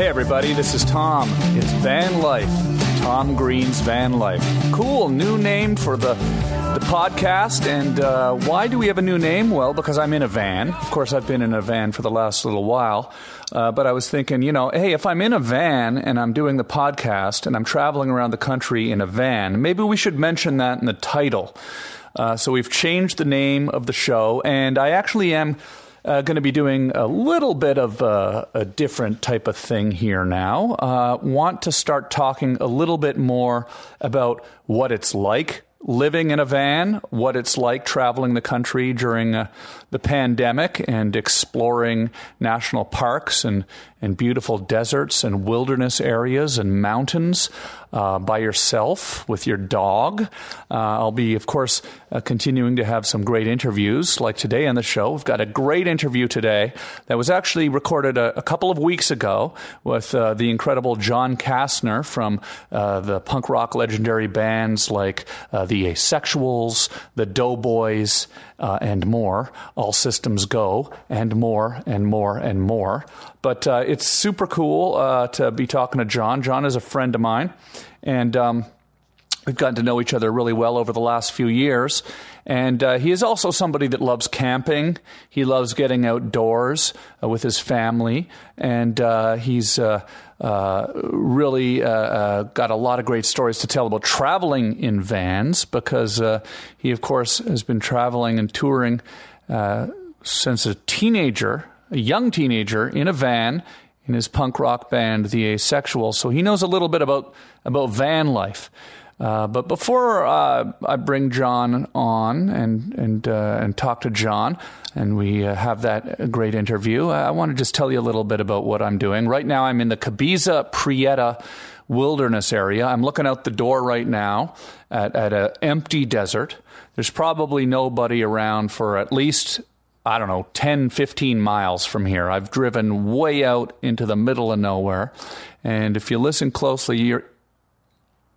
Hey, everybody, this is Tom. It's Van Life, Tom Green's Van Life. Cool, new name for the, the podcast. And uh, why do we have a new name? Well, because I'm in a van. Of course, I've been in a van for the last little while. Uh, but I was thinking, you know, hey, if I'm in a van and I'm doing the podcast and I'm traveling around the country in a van, maybe we should mention that in the title. Uh, so we've changed the name of the show, and I actually am uh, going to be doing a little bit of uh, a different type of thing here now. Uh, want to start talking a little bit more about what it's like living in a van, what it's like traveling the country during the pandemic and exploring national parks and, and beautiful deserts and wilderness areas and mountains uh, by yourself with your dog. Uh, I'll be, of course, uh, continuing to have some great interviews like today on the show. We've got a great interview today that was actually recorded a, a couple of weeks ago with uh, the incredible John Kastner from uh, the punk rock legendary bands like uh, the Asexuals, the Doughboys, uh, and more. All systems go, and more, and more, and more. But uh, it's super cool uh, to be talking to John. John is a friend of mine, and um, we've gotten to know each other really well over the last few years. And uh, he is also somebody that loves camping. He loves getting outdoors uh, with his family, and uh, he's uh, really uh, uh, got a lot of great stories to tell about traveling in vans because uh, he, of course, has been traveling and touring since a teenager, a young teenager, in a van in his punk rock band, The Asexual. So he knows a little bit about about van life. Uh, but before uh, I bring John on and and uh, and talk to John, and we uh, have that great interview, I want to just tell you a little bit about what I'm doing. Right now, I'm in the Cabeza Prieta wilderness area. I'm looking out the door right now at at an empty desert. There's probably nobody around for at least I don't know, 10, 15 miles from here. I've driven way out into the middle of nowhere. And if you listen closely, you're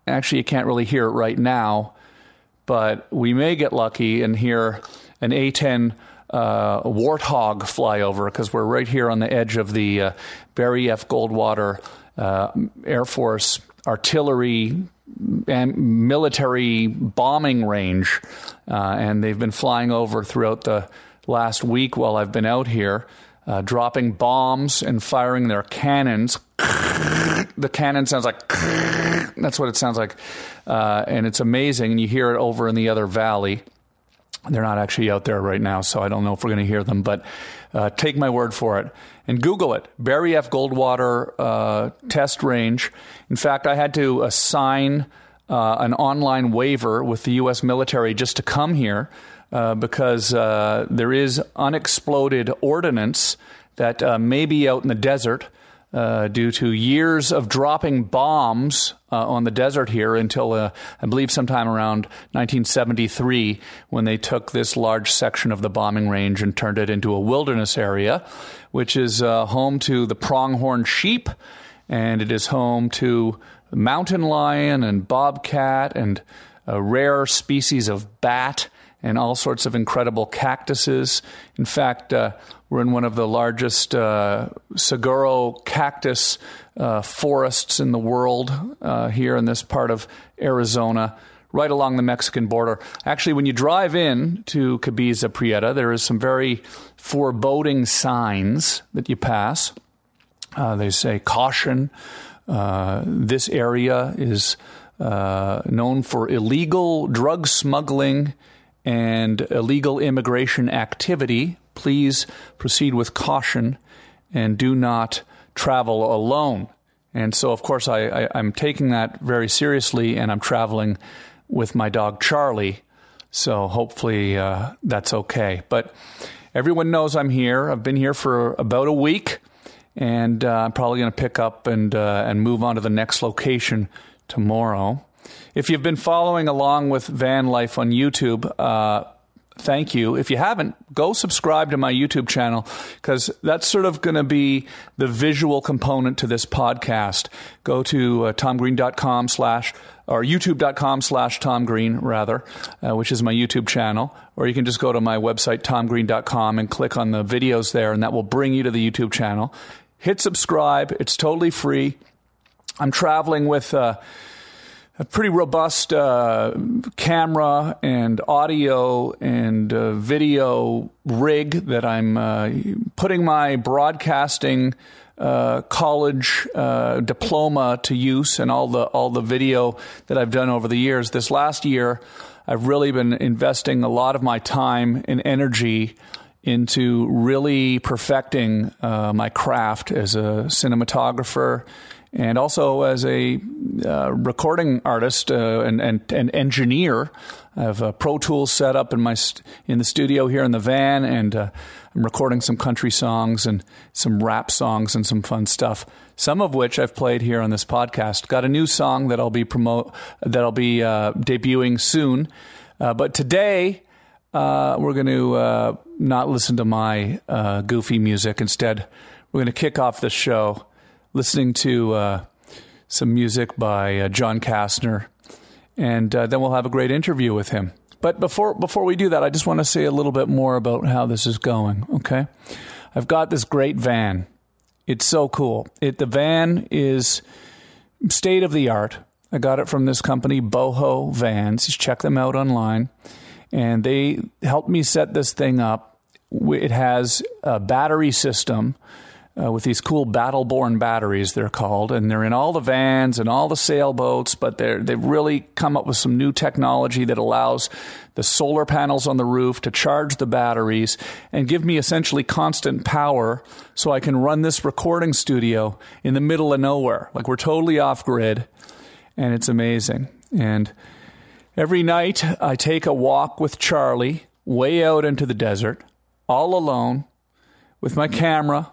actually, you can't really hear it right now, but we may get lucky and hear an A10 uh, warthog flyover because we're right here on the edge of the uh, Barry F. Goldwater uh, Air Force artillery and military bombing range. Uh, and they've been flying over throughout the last week while I've been out here, uh, dropping bombs and firing their cannons. the cannon sounds like that's what it sounds like, uh, and it's amazing. And you hear it over in the other valley. They're not actually out there right now, so I don't know if we're going to hear them, but uh, take my word for it. And Google it Barry F. Goldwater uh, test range. In fact, I had to assign uh, an online waiver with the U.S. military just to come here uh, because uh, there is unexploded ordnance that uh, may be out in the desert. Uh, due to years of dropping bombs uh, on the desert here until uh, I believe sometime around 1973 when they took this large section of the bombing range and turned it into a wilderness area, which is uh, home to the pronghorn sheep and it is home to mountain lion and bobcat and a rare species of bat and all sorts of incredible cactuses. In fact, uh, we're in one of the largest uh, saguaro cactus uh, forests in the world uh, here in this part of Arizona, right along the Mexican border. Actually, when you drive in to Cabeza Prieta, there is some very foreboding signs that you pass. Uh, they say caution. Uh, this area is known for illegal drug smuggling and illegal immigration activity, please proceed with caution and do not travel alone. And so, of course, I, am taking that very seriously, and I'm traveling with my dog Charlie. So hopefully uh, that's okay. But everyone knows I'm here. I've been here for about a week, and uh, I'm probably going to pick up and uh, and move on to the next location tomorrow. If you've been following along with van life on YouTube, uh, thank you. If you haven't, go subscribe to my YouTube channel because that's sort of going to be the visual component to this podcast. Go to uh, tomgreen.com slash or youtube.com slash tomgreen rather, uh, which is my YouTube channel. Or you can just go to my website, tomgreen.com and click on the videos there and that will bring you to the YouTube channel. Hit subscribe. It's totally free. I'm traveling with, uh, a pretty robust uh, camera and audio and uh, video rig that I'm uh, putting my broadcasting uh, college uh, diploma to use and all the all the video that I've done over the years. This last year, I've really been investing a lot of my time and energy into really perfecting uh, my craft as a cinematographer and also as a uh, recording artist uh, and, and, and, engineer. I have a Pro Tools set up in my st- in the studio here in the van, and uh, I'm recording some country songs and some rap songs and some fun stuff. Some of which I've played here on this podcast. Got a new song that I'll be promote that I'll be uh, debuting soon. Uh, but today uh, we're going to not listen to my goofy music. Instead, we're going to kick off the show listening to uh, some music by uh, John Kastner, and uh, then we'll have a great interview with him. But before before we do that, I just want to say a little bit more about how this is going. Okay, I've got this great van. It's so cool. It the van is state of the art. I got it from this company, Boho Vans. Just check them out online, and they helped me set this thing up. It has a battery system uh, with these cool battle-born batteries, they're called, and they're in all the vans and all the sailboats. But they're they've really come up with some new technology that allows the solar panels on the roof to charge the batteries and give me essentially constant power, so I can run this recording studio in the middle of nowhere. Like we're totally off grid, and it's amazing. And every night I take a walk with Charlie way out into the desert, all alone, with my camera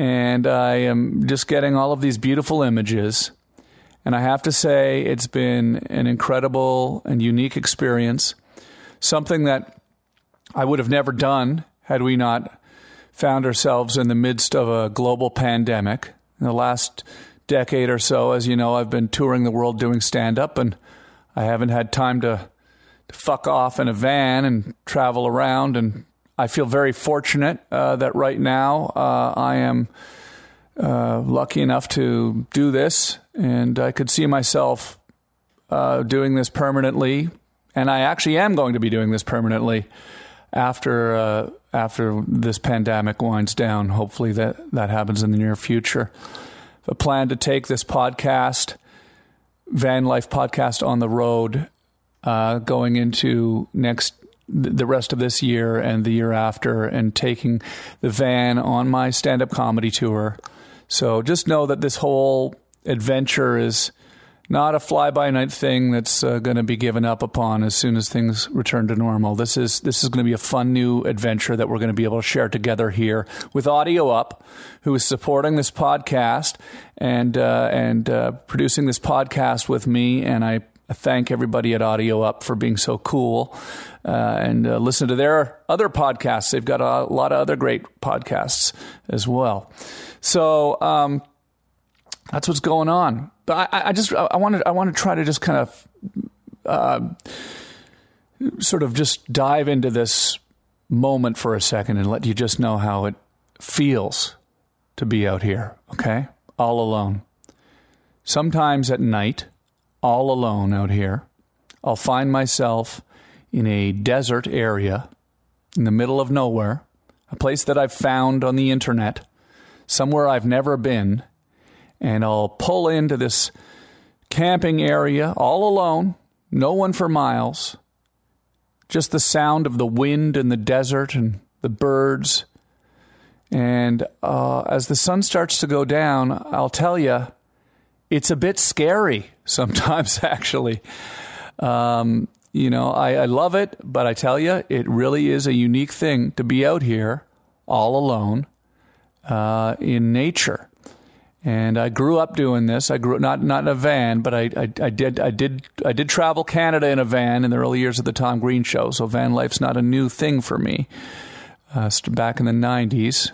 and I am just getting all of these beautiful images. And I have to say, it's been an incredible and unique experience. Something that I would have never done had we not found ourselves in the midst of a global pandemic. In the last decade or so, as you know, I've been touring the world doing stand up, and I haven't had time to, to fuck off in a van and travel around and I feel very fortunate uh, that right now uh, I am uh, lucky enough to do this, and I could see myself uh, doing this permanently, and I actually am going to be doing this permanently after uh, after this pandemic winds down. Hopefully that that happens in the near future. I plan to take this podcast, Van Life podcast, on the road, uh, going into next the rest of this year and the year after, and taking the van on my stand up comedy tour. So just know that this whole adventure is not a fly by night thing that's uh, going to be given up upon as soon as things return to normal. This is this is going to be a fun new adventure that we're going to be able to share together here with Audio Up, who is supporting this podcast and uh, and uh, producing this podcast with me. And I thank everybody at Audio Up for being so cool uh, and uh, listen to their other podcasts. They've got a lot of other great podcasts as well. So. Um, that's what's going on. But I, I just I wanted I want to try to just kind of uh, sort of just dive into this moment for a second and let you just know how it feels to be out here. Okay, all alone. Sometimes at night, all alone out here, I'll find myself in a desert area in the middle of nowhere, a place that I've found on the internet, somewhere I've never been and I'll pull into this camping area all alone, no one for miles, just the sound of the wind and the desert and the birds. And uh, as the sun starts to go down, I'll tell you, it's a bit scary sometimes, actually. Um, you know, I, I love it, but I tell you, it really is a unique thing to be out here all alone uh, in nature. And I grew up doing this. I grew not not in a van, but I, I, I did I did I did travel Canada in a van in the early years of the Tom Green Show. So van life's not a new thing for me. Uh, back in the '90s,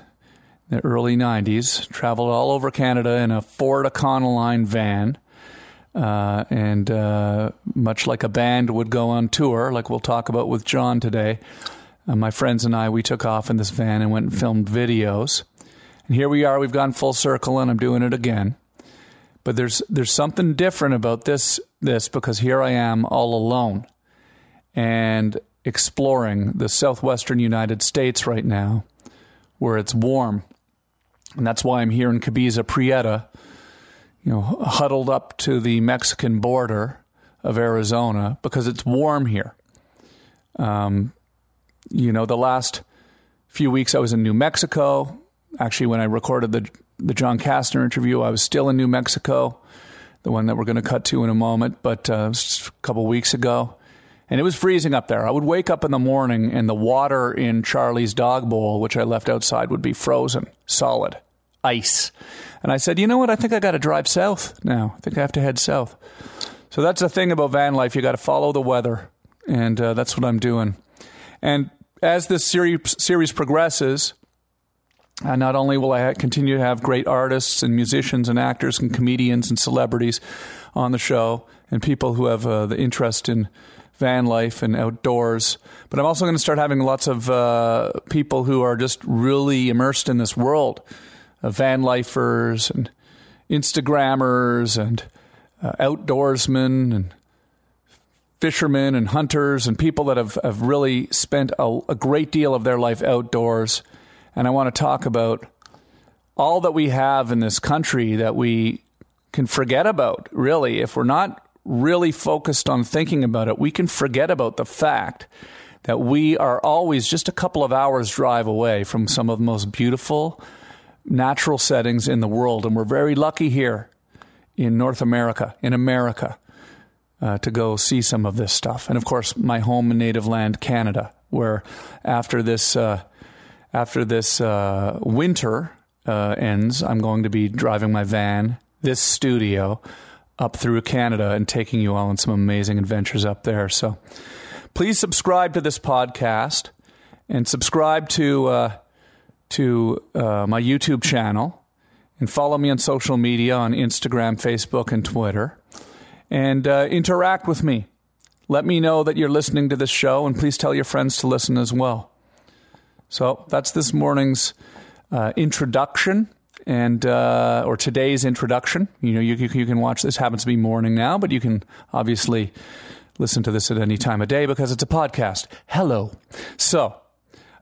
the early '90s, traveled all over Canada in a Ford Econoline van. Uh, and uh, much like a band would go on tour, like we'll talk about with John today, uh, my friends and I we took off in this van and went and filmed videos. And here we are, we've gone full circle and I'm doing it again. But there's there's something different about this this because here I am all alone and exploring the southwestern United States right now where it's warm. And that's why I'm here in Cabeza Prieta, you know, huddled up to the Mexican border of Arizona because it's warm here. Um, you know, the last few weeks I was in New Mexico actually, when I recorded the the John Kastner interview, I was still in New Mexico, the one that we're going to cut to in a moment, but uh, a couple weeks ago. And it was freezing up there. I would wake up in the morning and the water in Charlie's dog bowl, which I left outside, would be frozen, solid, ice. And I said, you know what? I think I got to drive south now. I think I have to head south. So that's the thing about van life. You got to follow the weather. And uh, that's what I'm doing. And as this series, series progresses, uh, not only will I continue to have great artists and musicians and actors and comedians and celebrities on the show and people who have uh, the interest in van life and outdoors, but I'm also going to start having lots of uh, people who are just really immersed in this world of van lifers and Instagrammers and uh, outdoorsmen and fishermen and hunters and people that have, have really spent a, a great deal of their life outdoors and I want to talk about all that we have in this country that we can forget about, really. If we're not really focused on thinking about it, we can forget about the fact that we are always just a couple of hours drive away from some of the most beautiful natural settings in the world. And we're very lucky here in North America, in America, uh, to go see some of this stuff. And of course, my home and native land, Canada, where after this. Uh, after this uh, winter uh, ends, I'm going to be driving my van, this studio, up through Canada and taking you all on some amazing adventures up there. So please subscribe to this podcast and subscribe to uh, to uh, my YouTube channel and follow me on social media on Instagram, Facebook, and Twitter, and uh, interact with me. Let me know that you're listening to this show, and please tell your friends to listen as well. So that's this morning's uh, introduction and uh, or today's introduction. You know, you, you can watch this. Happens to be morning now, but you can obviously listen to this at any time of day because it's a podcast. Hello. So,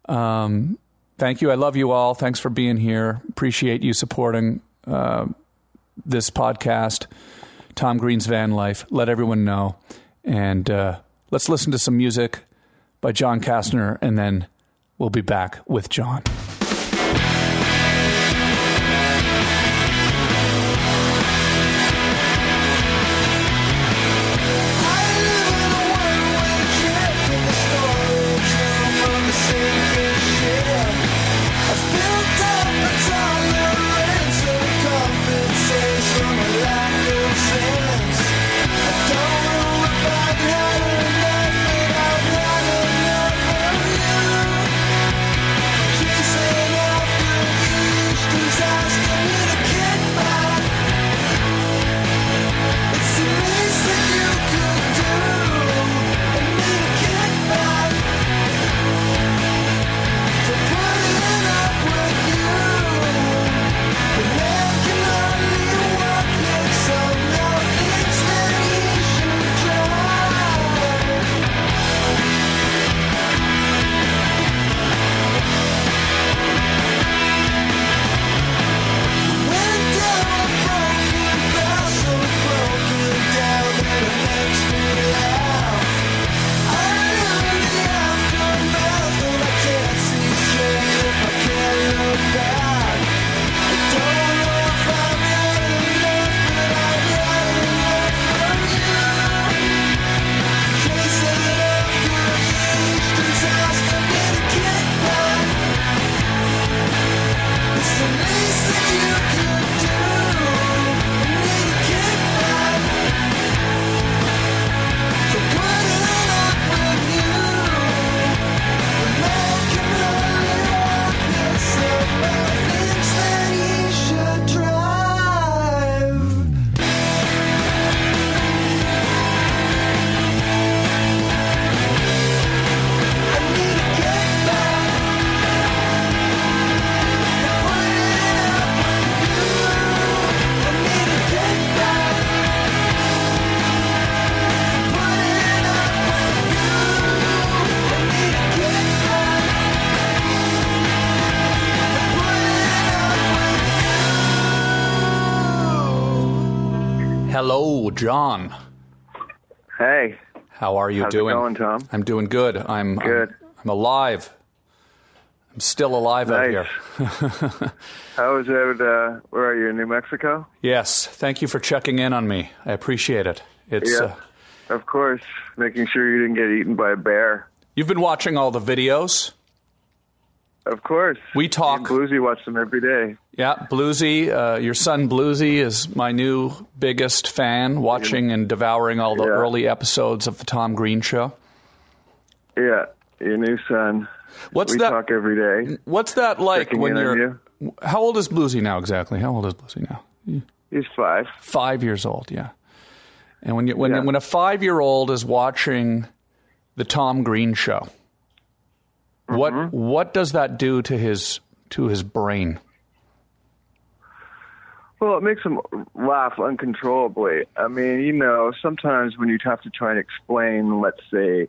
um, thank you. I love you all. Thanks for being here. Appreciate you supporting uh, this podcast, Tom Green's Van Life. Let everyone know, and uh, let's listen to some music by John Kastner, and then we'll be back with John. John. Hey, How are you how's doing? it going, Tom? I'm doing good. I'm Good. I'm, I'm alive. I'm still alive out Nice. here. How is it? Uh, where are you in New Mexico? Yes. Thank you for checking in on me. I appreciate it. It's Yeah. uh, Of course, making sure you didn't get eaten by a bear. you've been watching all the videos. Of course. We talk- Me and Bluesy watch them every day. Yeah, Bluesy, uh, your son Bluesy is my new biggest fan, watching and devouring all the Yeah. early episodes of the Tom Green Show. Yeah, your new son. What's we that? talk every day. What's that like when you're? How old is Bluesy now exactly? How old is Bluesy now? He's five. Five years old. Yeah. And when you when Yeah. when a five year old is watching the Tom Green Show, what Mm-hmm. what does that do to his to his brain? Well, it makes them laugh uncontrollably. I mean, you know, sometimes when you have to try and explain, let's say,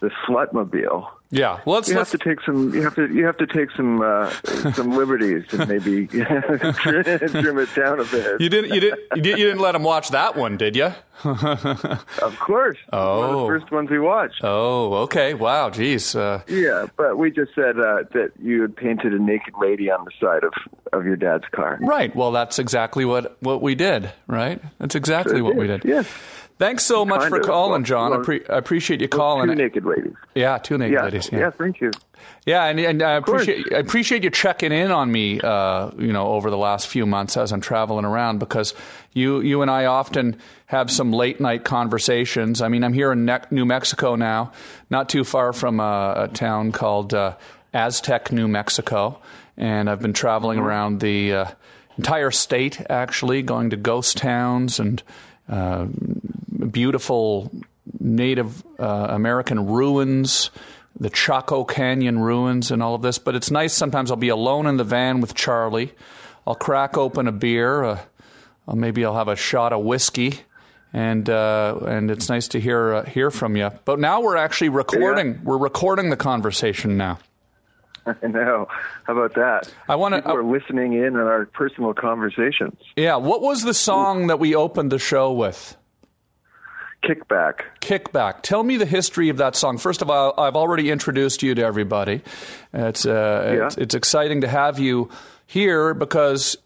the slutmobile, Yeah. Well, let's, you have let's to take some. You have to. You have to take some uh, some liberties and maybe trim it down a bit. you didn't you didn't you didn't, let him watch that one, did you? Of course. One of Oh. the first ones we watched. Oh, okay. Wow. Geez. Uh, Yeah, but we just said uh, that you had painted a naked lady on the side of, of your dad's car. right. Well, that's exactly what what we did. Right. That's exactly what we did. Yes. Thanks so much Kind for calling, Well, John. I, pre- I appreciate you Two calling. naked ladies. Yeah, two naked Yeah. ladies. yeah. yeah. thank you. Yeah, and, and I appreciate I appreciate you checking in on me, uh, you know, over the last few months as I'm traveling around because you you and I often have some late night conversations. I mean, I'm here in ne- New Mexico now, not too far from a, a town called uh, Aztec, New Mexico, and I've been traveling around the uh, entire state actually, going to ghost towns and uh, beautiful Native uh, American ruins, the Chaco Canyon ruins, and all of this. But it's nice. Sometimes I'll be alone in the van with Charlie. I'll crack open a beer. Uh, uh, maybe I'll have a shot of whiskey, and uh, and it's nice to hear uh, hear from you. But now we're actually recording. We're recording the conversation now. I know. How about that? I wanna- We're listening in on our personal conversations. Yeah. What was the song that we opened the show with? Kickback. Kickback. Tell me the history of that song. First of all, I've already introduced you to everybody. It's uh, Yeah. it's, it's exciting to have you here because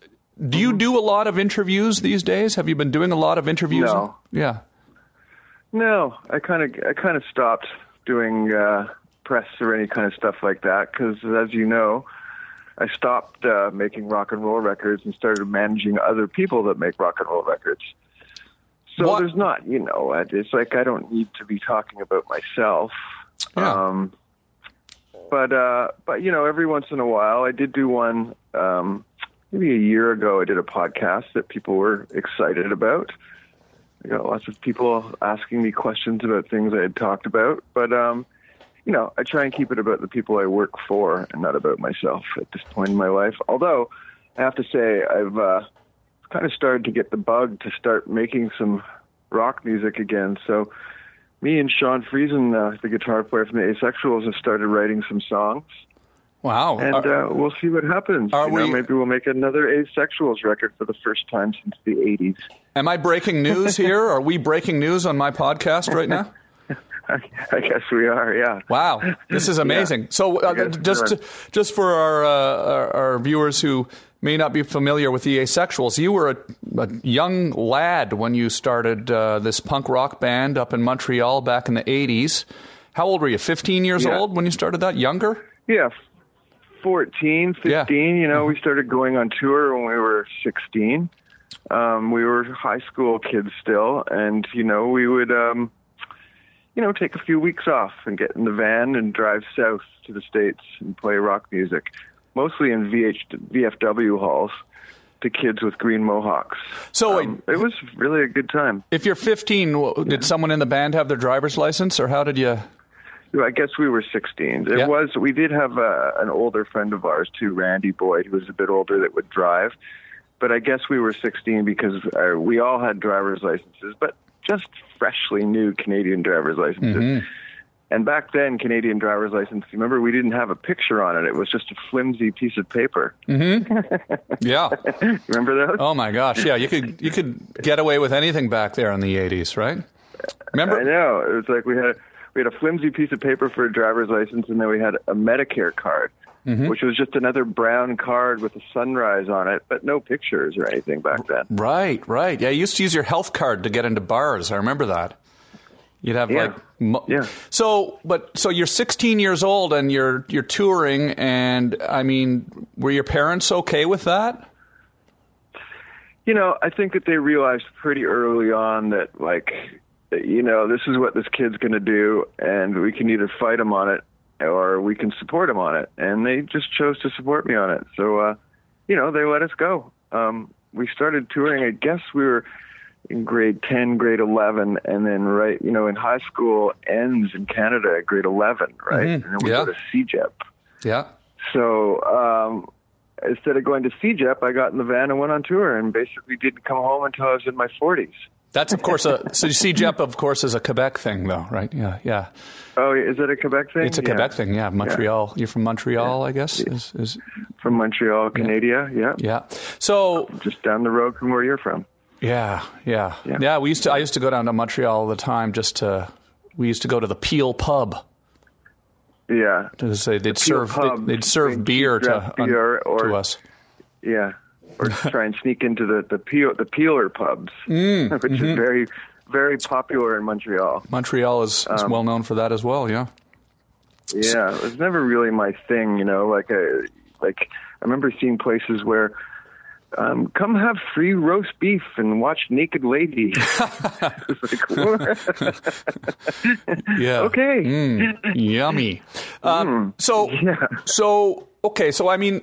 do you do a lot of interviews these days? Have you been doing a lot of interviews? No. Yeah. No, I kind of I kind of stopped doing uh, press or any kind of stuff like that because, as you know, I stopped uh, making rock and roll records and started managing other people that make rock and roll records. So What- there's not, you know, it's like I don't need to be talking about myself. Yeah. Um, but uh, but you know, every once in a while, I did do one. Um, maybe a year ago, I did a podcast that people were excited about. I got lots of people asking me questions about things I had talked about, but um, you know, I try and keep it about the people I work for and not about myself at this point in my life. Although I have to say, I've uh, kind of started to get the bug to start making some rock music again. So me and Sean Friesen, uh, the guitar player from the Asexuals, have started writing some songs, Wow. and Are- uh, we'll see what happens. are you know, we- maybe we'll make another Asexuals record for the first time since the '80s. am I breaking news here? Are we breaking news on my podcast right now? I guess we are, yeah. Wow, this is amazing. So, uh, just just for our, uh, our our viewers who may not be familiar with the Asexuals, you were a, a young lad when you started uh, this punk rock band up in Montreal back in the '80s. How old were you? 15 years Yeah. old when you started that? Younger? Yeah, 14, 15. Yeah. You know, we started going on tour when we were 16. Um, we were high school kids still, and, you know, we would, um, you know, take a few weeks off and get in the van and drive south to the States and play rock music, mostly in VH, VFW halls to kids with green mohawks. So. Um, it was really a good time. If you're 15, w did someone in the band have their driver's license, or how did you? I guess we were 16. It Yeah. was. We did have a, an older friend of ours too, Randy Boyd, who was a bit older that would drive. But I guess we were 16 because uh, we all had driver's licenses, but just freshly new Canadian driver's licenses. Mm-hmm. And back then, Canadian driver's license. Remember, we didn't have a picture on it; it was just a flimsy piece of paper. Yeah. Remember those? Oh my gosh. Yeah, you could you could get away with anything back there in the 80s, right? Remember? I know. It was like we had we had a flimsy piece of paper for a driver's license, and then we had a Medicare card, Mm-hmm. which was just another brown card with a sunrise on it, but no pictures or anything back then. Right, right. Yeah, you used to use your health card to get into bars. I remember that. You'd have Yeah. like mo- Yeah. So, but so you're 16 years old and you're you're touring, and I mean, were your parents okay with that? You know, I think that they realized pretty early on that, like, you know, this is what this kid's going to do, and we can either fight him on it or we can support him on it. And they just chose to support me on it. So, uh, you know, they let us go. Um, we started touring, I guess we were in grade 10, grade 11, and then, right, you know, in high school ends in Canada at grade 11, right? And then we Yeah. go to CEGEP. Yeah. So um, instead of going to CEGEP, I got in the van and went on tour, and basically didn't come home until I was in my forties. That's of course a so CEGEP of course is a Quebec thing though, right? Yeah, yeah. Oh, is it a Quebec thing? It's a Yeah. Quebec thing. Yeah, Montreal. You're from Montreal, I guess. Is, is From Montreal, Canada. Yeah. yeah. So Just down the road from where you're from. Yeah, yeah, yeah, Yeah. We used to. I used to go down to Montreal all the time just to. We used to go to the Peel Pub. Yeah. To say they'd Peel serve. Pub, They'd, they'd serve beer to beer or- to us. Yeah. Or try and sneak into the the peel the peeler pubs, Mm, which mm-hmm. is very very popular in Montreal. Montreal is, is Um, well known for that as well. Yeah. Yeah, it was never really my thing, you know. Like, I, like I remember seeing places where, um, come have free roast beef and watch Naked Lady. It's like? Yeah. okay, Mm, yummy. Um, so, Mm. yeah. so okay. So, I mean,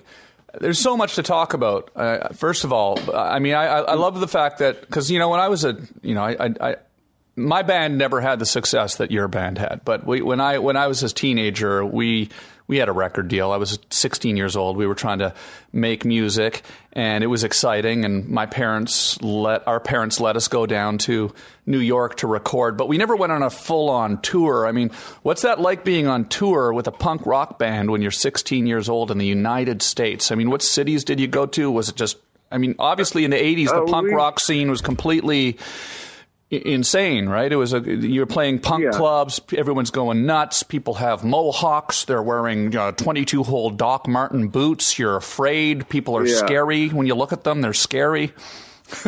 there's so much to talk about. Uh, first of all, I mean, I, I I love the fact that because you know when I was a you know I. I, I my band never had the success that your band had, but we, when I when I was a teenager, we we had a record deal. I was 16 years old. We were trying to make music, and it was exciting. And my parents let our parents let us go down to New York to record, but we never went on a full on tour. I mean, what's that like being on tour with a punk rock band when you're 16 years old in the United States? I mean, what cities did you go to? Was it just I mean, obviously in the 80s, the Oh, punk we- rock scene was completely insane, right? It was a you're playing punk Yeah. clubs. Everyone's going nuts. People have mohawks. They're wearing uh, 22 hole Doc Martin boots. You're afraid. People are Yeah. scary when you look at them. They're scary.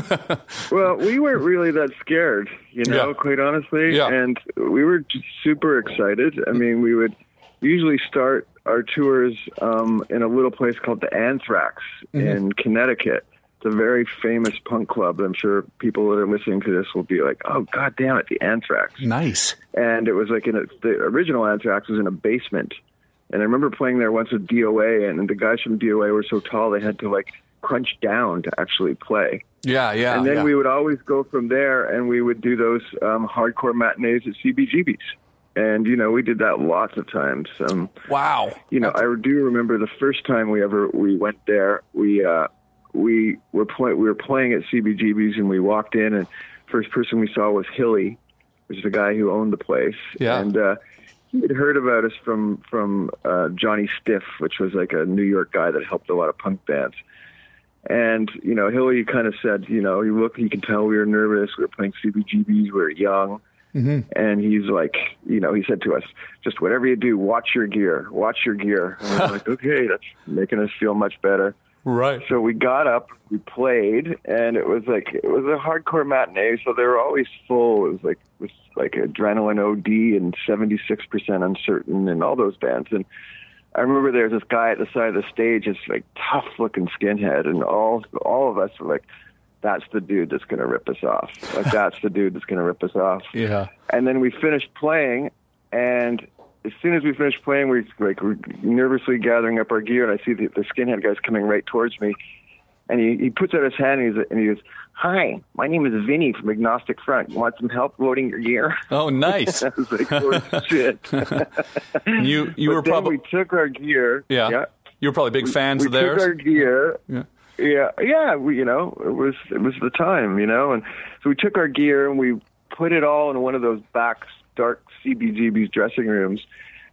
Well, we weren't really that scared, you know, Yeah. quite honestly. Yeah. And we were super excited. I mean, we would usually start our tours um, in a little place called the Anthrax Mm-hmm. in Connecticut. It's a very famous punk club. I'm sure people that are listening to this will be like, "Oh, god damn it, the Anthrax!" Nice. and it was like in a, the original Anthrax was in a basement. And I remember playing there once with DOA, and the guys from DOA were so tall they had to like crunch down to actually play. Yeah, yeah. and then yeah. we would always go from there, and we would do those um, hardcore matinees at CBGB's. And you know, we did that lots of times. Um, wow. you know, I do remember the first time we ever we went there. We uh, we were play, we were playing at CBGB's, and we walked in, and first person we saw was Hilly, which is the guy who owned the place. Yeah. and uh, he had heard about us from from uh, Johnny Stiff, which was like a New York guy that helped a lot of punk bands. And you know, Hilly kind of said, you know, you look, you can tell we were nervous. We were playing CBGBs. We were young. And he's like, you know, he said to us, just whatever you do, watch your gear, watch your gear. And we're like, okay, that's making us feel much better. Right. So we got up, we played, and it was like it was a hardcore matinee. So they were always full. It was like it was like Adrenaline OD and seventy six percent uncertain and all those bands. And I remember there was this guy at the side of the stage, this like tough looking skinhead, and all all of us were like, "That's the dude that's going to rip us off. Like that's the dude that's going to rip us off." Yeah. And then we finished playing, and as soon as we finished playing, we like we're nervously gathering up our gear, and I see the, the skinhead guy's coming right towards me, and he, he puts out his hand and, he's, and he goes, "Hi, my name is Vinny from Agnostic Front. You want some help loading your gear?" Oh, nice. I was like, "Oh shit!" you you But were probably we took our gear. yeah. yeah. You were probably big fans we of theirs. We took our gear. Yeah. Yeah, yeah. We, you know, it was it was the time, you know, and so we took our gear and we put it all in one of those back dark CBGB's dressing rooms,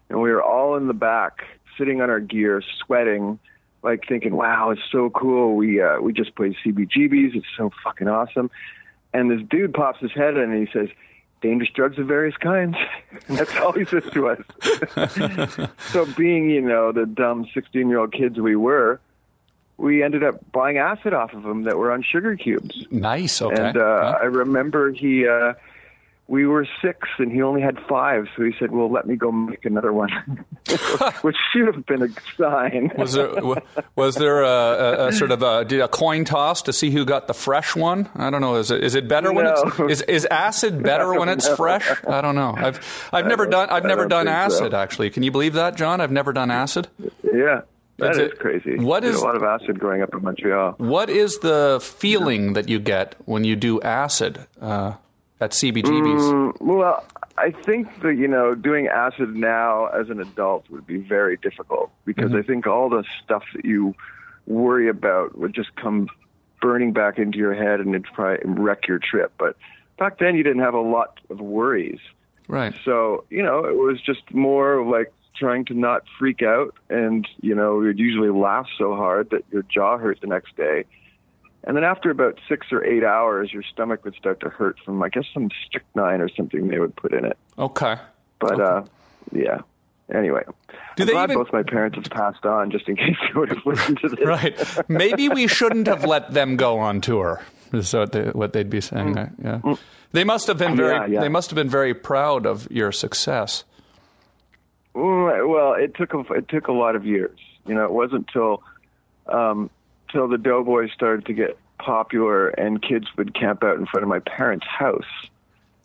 and we were all in the back, sitting on our gear, sweating, like thinking, "Wow, it's so cool. We uh, we just played CBGB's. It's so fucking awesome." And this dude pops his head in and he says, "Dangerous drugs of various kinds." And that's all he says to us. so, being you know the dumb sixteen-year-old kids we were, we ended up buying acid off of him that were on sugar cubes. Nice. Okay. And uh, Yeah. I remember he, uh, we were six and he only had five, so he said, "Well, let me go make another one," which should have been a sign. Was there was there a, a, a sort of a, a coin toss to see who got the fresh one? I don't know. Is it is it better when it's is, is acid better when it's know. fresh? I don't know. I've I've never done I've never done think so. acid actually. Can you believe that, John? I've never done acid. yeah, that Is is it- crazy. what is- a lot of acid growing up in Montreal? What is the feeling that you get when you do acid uh, at CBGB's? Mm, well, I think that you know doing acid now as an adult would be very difficult because Mm-hmm. I think all the stuff that you worry about would just come burning back into your head and it'd probably wreck your trip. But back then, you didn't have a lot of worries. Right. So, you know, it was just more like trying to not freak out. And, you know, you'd usually laugh so hard that your jaw hurt the next day. And then after about six or eight hours, your stomach would start to hurt from, I guess, some strychnine or something they would put in it. Okay. But, uh, yeah. Anyway, Do I'm they even- both my parents have passed on just in case they would have listened to this. Right. Maybe we shouldn't have let them go on tour. Is what, they, what they'd be saying. right? Yeah. They must have been very. Mm. Yeah, yeah. They must have been very proud of your success. Mm, Well, it took a, it took a lot of years. You know, it wasn't until um, till the Doughboys started to get popular and kids would camp out in front of my parents' house,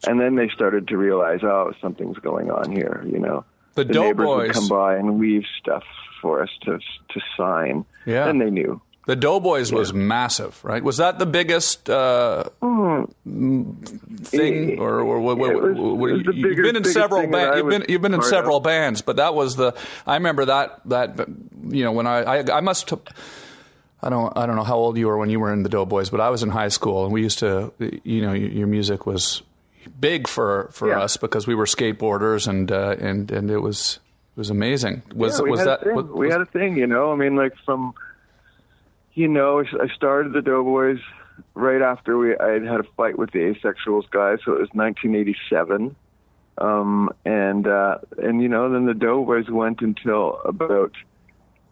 and then they started to realize, oh, something's going on here. You know, The neighbors would Doughboys. come by and weave stuff for us to to sign. Yeah. then they knew. The Doughboys was massive, right? Was that the biggest uh, thing, or, or, Mm. Was- what- it was the you've biggest- been in several thing bands. You've been you've been in several of. bands, but that was the. I remember that that you know when I I, I must. have I don't. I don't know how old you were when you were in the Doughboys, but I was in high school, and we used to. You know, your, your music was big for, for Yeah. us because we were skateboarders, and uh, and and it was it was amazing. Was Yeah, we was had that? a thing. was- we had a thing, you know. I mean, like from, you know, I started the Doughboys right after we I had had a fight with the Asexuals guy, so it was 1987. Um, and uh, and you know, then the Doughboys went until about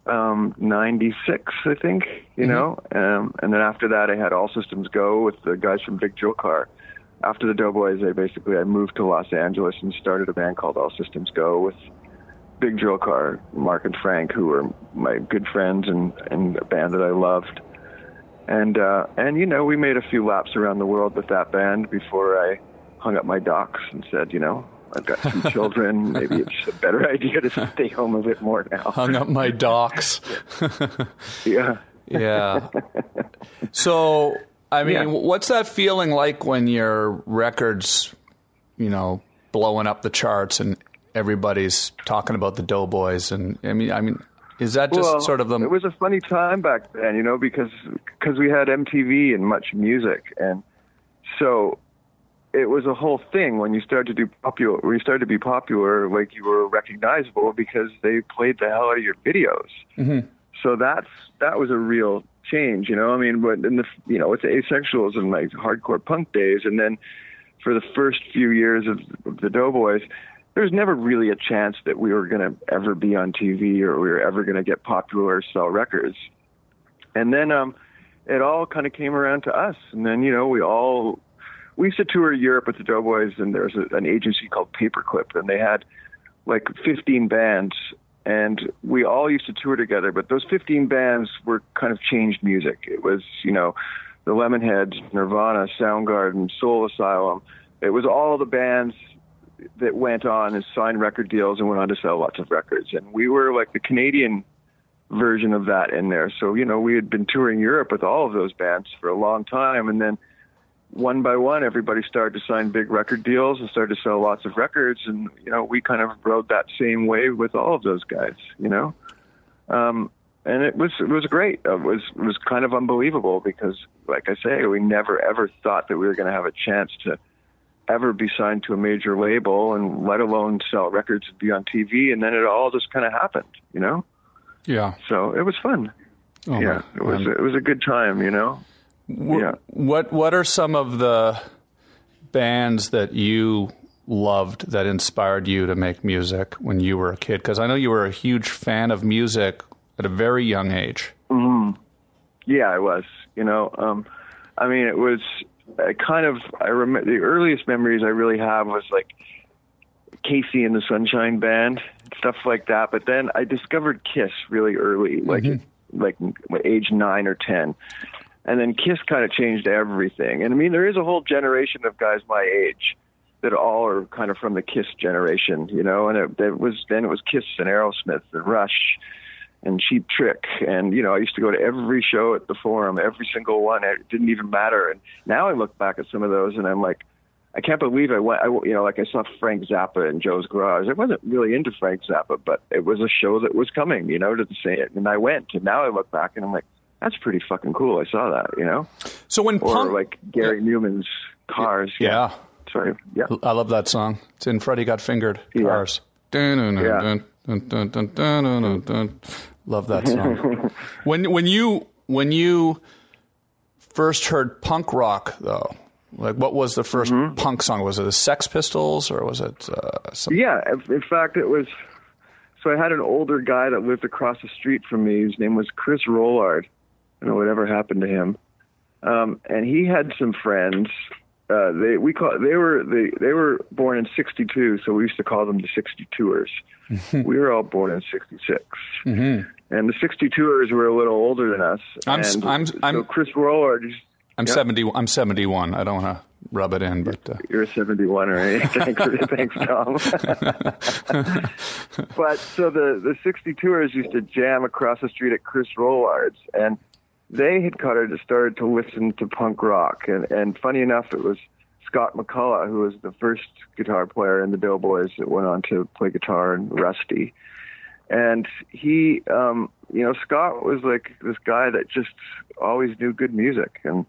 um, 96, I think. You know, um, and then after that, I had All Systems Go with the guys from Big Drill Car. After the Doughboys, I basically I moved to Los Angeles and started a band called All Systems Go with Big Drill Car, Mark and Frank, who were my good friends and and a band that I loved. And uh, and you know, we made a few laps around the world with that band before I hung up my docks and said, you know, I've got two children. Maybe it's a better idea to stay home a bit more now. Hung up my docks. Yeah. Yeah. So, I mean, Yeah. what's that feeling like when your records, you know, blowing up the charts and everybody's talking about the Doughboys? And I mean, I mean, is that just well, sort of the? It was a funny time back then, you know, because because we had MTV and MuchMusic, and so it was a whole thing when you started to do popular. When you started to be popular, like you were recognizable because they played the hell out of your videos. Mm-hmm. So that's that was a real change, you know. I mean, but in the you know, it's asexuals and like hardcore punk days, and then for the first few years of, of the Doughboys, there's never really a chance that we were going to ever be on TV or we were ever going to get popular or sell records. And then um, it all kind of came around to us. And then, you know, we all, we used to tour Europe with the Doughboys, and there was a, an agency called Paperclip, and they had like 15 bands. And we all used to tour together, but those 15 bands were kind of changed music. It was, you know, the Lemonheads, Nirvana, Soundgarden, Soul Asylum. It was all the bands that went on and signed record deals and went on to sell lots of records. And we were like the Canadian version of that in there. So, you know, we had been touring Europe with all of those bands for a long time. And then one by one, everybody started to sign big record deals and started to sell lots of records. And, you know, we kind of rode that same wave with all of those guys, you know? Um, and it was, it was great. It was, it was kind of unbelievable because, like I say, we never ever thought that we were going to have a chance to ever be signed to a major label and let alone sell records and be on TV. And then it all just kind of happened, you know? yeah. So it was fun. Oh, yeah. It was, man. it was a good time, you know? Yeah. What What are some of the bands that you loved that inspired you to make music when you were a kid? Because I know you were a huge fan of music at a very young age. Mm-hmm. Yeah, I was. You know, um, I mean, it was I kind of. I remember the earliest memories I really have was like KC and the Sunshine Band, stuff like that. But then I discovered Kiss really early, like mm-hmm. like age nine or ten, and then Kiss kind of changed everything. And I mean, there is a whole generation of guys my age that all are kind of from the Kiss generation, you know. And it, it was then it was Kiss and Aerosmith and Rush and Cheap Trick, and you know I used to go to every show at the Forum, every single one. It didn't even matter. And now I look back at some of those, and I'm like, I can't believe I went. I, you know, like I saw Frank Zappa in Joe's Garage. I wasn't really into Frank Zappa, but it was a show that was coming, you know, to say it, and I went. And now I look back and I'm like, that's pretty fucking cool. I saw that, you know, So when or punk, like Gary Numan's Cars. yeah, Sorry. Yeah. I love that song. It's in Freddie Got Fingered. Yeah. Cars. Yeah. Love that song. when when you when you first heard punk rock though, like what was the 1st Mm-hmm. punk song? Was it the Sex Pistols or was it uh, some, Yeah, in in fact, it was. So I had an older guy that lived across the street from me. His name was Chris Rollard. I don't know whatever happened to him. Um, and he had some friends. Uh, they we call they were they they were born in '62, so we used to call them the '62ers. we were all born in '66, and the '62ers were a little older than us. I'm and I'm- so I'm- Chris Rollard. I'm Yeah. seventy. I'm seventy one. I don't want to rub it in, but uh, You're a 71 right? thanks, thanks, Tom. but so the the 62ers used to jam across the street at Chris Rollard's, and they had kind of started to listen to punk rock. And and funny enough, it was Scott McCullough who was the first guitar player in the Doughboys that went on to play guitar in Rusty. And he, um, you know, Scott was like this guy that just always knew good music, and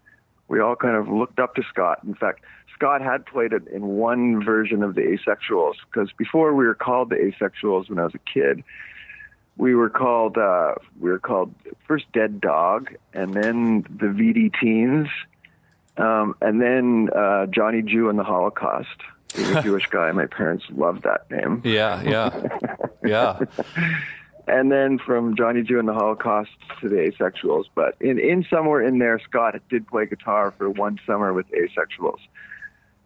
we all kind of looked up to Scott. In fact, Scott had played it in one version of the Asexuals because before we were called the Asexuals when I was a kid, we were called uh, we were called first Dead Dog and then the VD Teens, Um, and then uh, Johnny Jew and the Holocaust. He's a Jewish guy. My parents loved that name. Yeah, yeah, yeah. and then from Johnny Jew and the Holocaust to the Asexuals. But in, in somewhere in there, Scott did play guitar for one summer with Asexuals.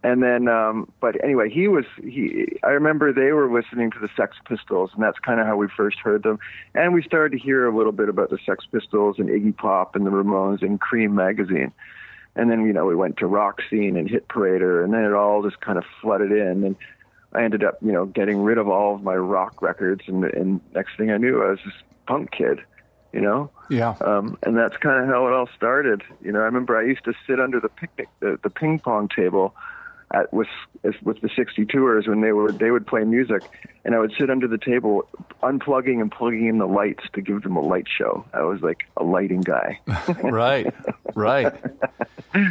And then, um, but anyway, he was he. I remember they were listening to the Sex Pistols, and that's kind of how we first heard them. And we started to hear a little bit about the Sex Pistols and Iggy Pop and the Ramones and Creem magazine. And then, you know, we went to Rock Scene and Hit Parader, and then it all just kind of flooded in. And I ended up, you know, getting rid of all of my rock records, and, and next thing I knew, I was this punk kid, you know. Yeah. Um, and that's kind of how it all started. You know, I remember I used to sit under the picnic, the, the ping pong table, at with with the 62ers when they were they would play music, and I would sit under the table, unplugging and plugging in the lights to give them a light show. I was like a lighting guy. right, right.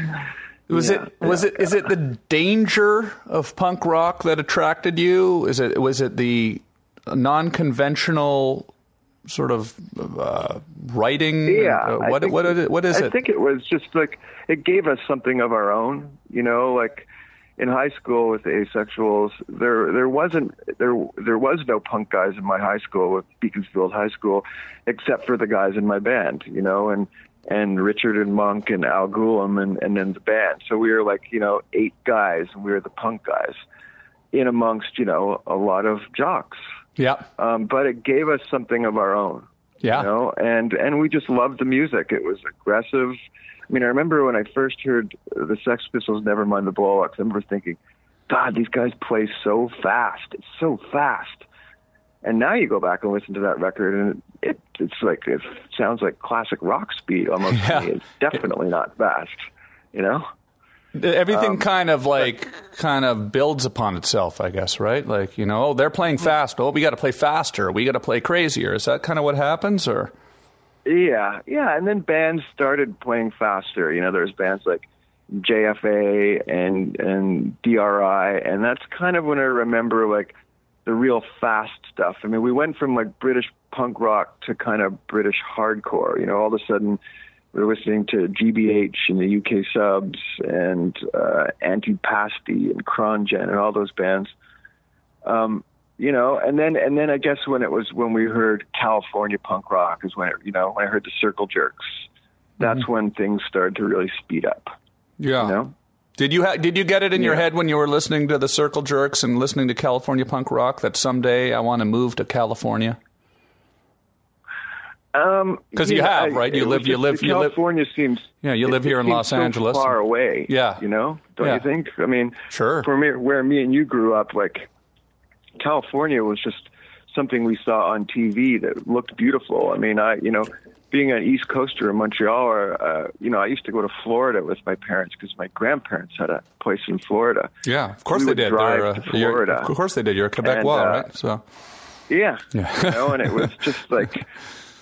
Was Yeah, it was it is it the danger of punk rock that attracted you? Is it was it the non-conventional sort of uh, writing? Yeah. Uh, I what think- what is it? What is I it? think it was just like it gave us something of our own. You know, like in high school with the asexuals, there there wasn't there there was no punk guys in my high school with Beaconsfield High School, except for the guys in my band. You know, and and Richard and Monk and Al Gulum and and then the band. So we were like you know eight guys, and we were the punk guys, in amongst you know a lot of jocks. yeah, Um, but it gave us something of our own yeah, you know and and we just loved the music. It was aggressive. I mean i remember when i first heard the sex pistols never mind the blowups i remember thinking god these guys play so fast. It's so fast. And now you go back and listen to that record and it it's like it sounds like classic rock speed almost Yeah. it's definitely not fast you know Everything Um, kind of like kind of builds upon itself, I guess, right? Like you know, oh, they're playing fast. Oh, we got to play faster. We got to play crazier. Is that kind of what happens, or? Yeah, yeah, and then bands started playing faster. You know, there's bands like JFA and and DRI, and that's kind of when I remember like the real fast stuff. I mean, we went from like British punk rock to kind of British hardcore. You know, all of a sudden we were listening to GBH and the UK Subs and uh, Antipasti and Chron Gen and all those bands. Um, you know, and then and then I guess when it was when we heard California punk rock is when it, you know when I heard the Circle Jerks, that's when things started to really speed up. Yeah. You know, Did you ha- did you get it in your head when you were listening to the Circle Jerks and listening to California punk rock that someday I want to move to California? Um, 'Cause you have, right? You live- you live- you live- California seems Yeah, you live it- here it in Los so Angeles. far away. Yeah. you know, don't Yeah. you think? I mean, Sure. for me, where me and you grew up, like California was just something we saw on TV that looked beautiful. I mean, I, you know, being an East Coaster in Montreal, or uh, you know, I used to go to Florida with my parents because my grandparents had a place in Florida. Yeah, of course We they did. drive uh, to Florida. Of course they did. You're a Quebecois, And, uh, right? So Yeah, Yeah. you know, and it was just like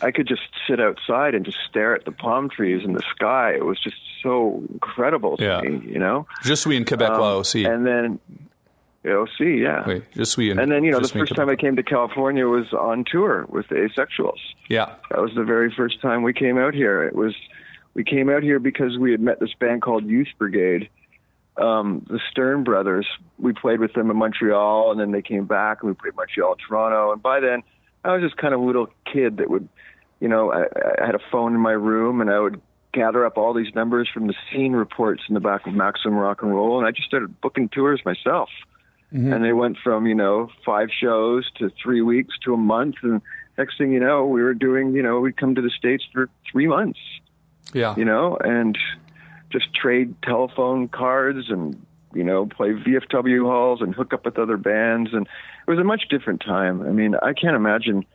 I could just sit outside and just stare at the palm trees and the sky. It was just so incredible to Yeah. me, you know. je suis in Quebec, Um, aussi. And then, OC, yeah. Oui, je suis in, And then, you know, the first time I came to California was on tour with the Asexuals. Yeah. That was the very first time we came out here. It was we came out here because we had met this band called Youth Brigade, um, the Stern Brothers. We played with them in Montreal, and then they came back, and we played Montreal, Toronto. And by then, I was just kind of a little kid that would, you know, I, I had a phone in my room, and I would gather up all these numbers from the scene reports in the back of Maximum Rock and Roll, and I just started booking tours myself. Mm-hmm. And they went from you know five shows to three weeks to a month, and next thing you know, we were doing you know we'd come to the states for three months, Yeah. you know, and just trade telephone cards and you know play VFW halls and hook up with other bands, and it was a much different time. I mean, I can't imagine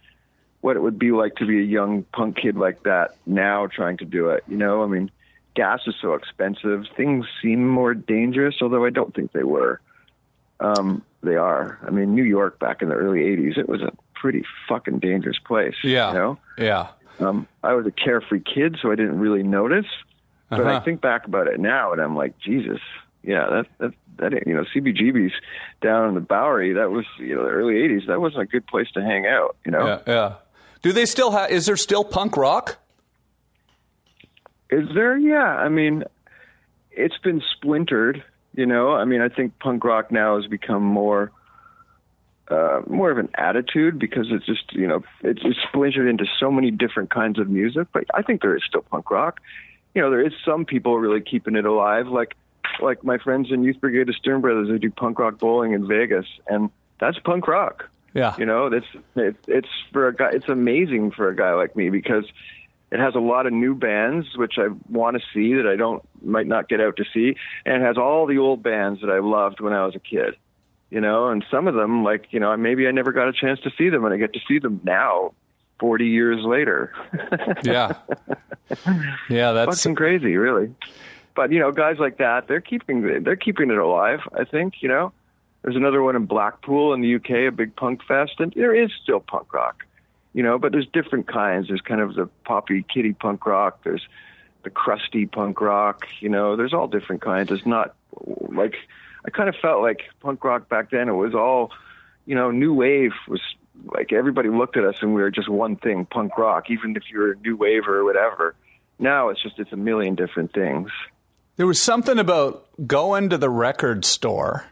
what it would be like to be a young punk kid like that now trying to do it. You know, I mean, gas is so expensive. Things seem more dangerous, although I don't think they were. Um, they are. I mean, New York back in the early '80s, it was a pretty fucking dangerous place. Yeah. You know, Yeah. um, I was a carefree kid, so I didn't really notice. But Uh-huh. I think back about it now, and I'm like, Jesus, yeah, that that that you know, CBGB's down in the Bowery. That was you know the early '80s. That wasn't a good place to hang out. You know, Yeah. Yeah. Do they still have? Is there still punk rock? is there? Yeah, I mean, it's been splintered. You know, I mean, I think punk rock now has become more uh, more of an attitude because it's just you know it's, it's splintered into so many different kinds of music. But I think there is still punk rock. You know, there is some people really keeping it alive, like like my friends in Youth Brigade of Stern Brothers. They do punk rock bowling in Vegas, and that's punk rock. Yeah. You know, that's it, it's for a guy. It's amazing for a guy like me because it has a lot of new bands which I want to see that I don't might not get out to see, and it has all the old bands that I loved when I was a kid. You know, and some of them, like you know, maybe I never got a chance to see them, and I get to see them now, forty years later. Yeah. Yeah, that's fucking crazy, really. But you know, guys like that, they're keeping they're keeping it alive. I think you know. There's another one in Blackpool in the UK, a big punk fest, and there is still punk rock, you know. But there's different kinds. There's kind of the poppy kitty punk rock. There's the crusty punk rock. You know, there's all different kinds. It's not like I kind of felt like punk rock back then. It was all, you know, new wave was like everybody looked at us and we were just one thing, punk rock. Even if you were new wave or whatever. Now it's just it's a million different things. There was something about going to the record store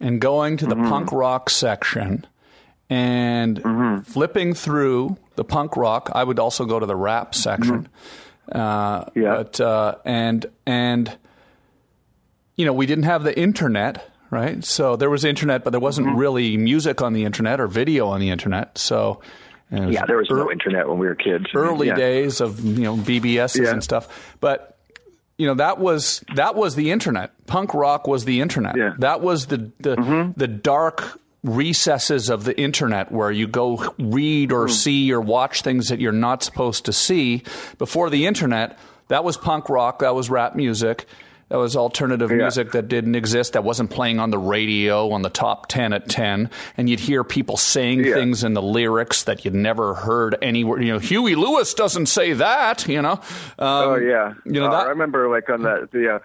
and going to the Mm-hmm. punk rock section and flipping through the punk rock. I would also go to the rap section. Uh, Mm-hmm. Yeah. But uh, and and you know we didn't have the internet, right? So there was internet, but there wasn't Mm-hmm. really music on the internet or video on the internet. So and it was Yeah, there was no internet when we were kids. early Yeah. days of you know BBSs Yeah. and stuff. But you know that was that was the internet. Punk rock was the internet. Yeah. That was the the mm-hmm. the dark recesses of the internet where you go read or hmm. see or watch things that you're not supposed to see. Before the internet, that was punk rock. That was rap music. That was alternative Yeah. music that didn't exist, that wasn't playing on the radio on the top 10 at 10. And you'd hear people saying Yeah. things in the lyrics that you'd never heard anywhere. You know, Huey Lewis doesn't say that, you know. Um, Oh yeah, You know, Uh, that, I remember like on the the uh,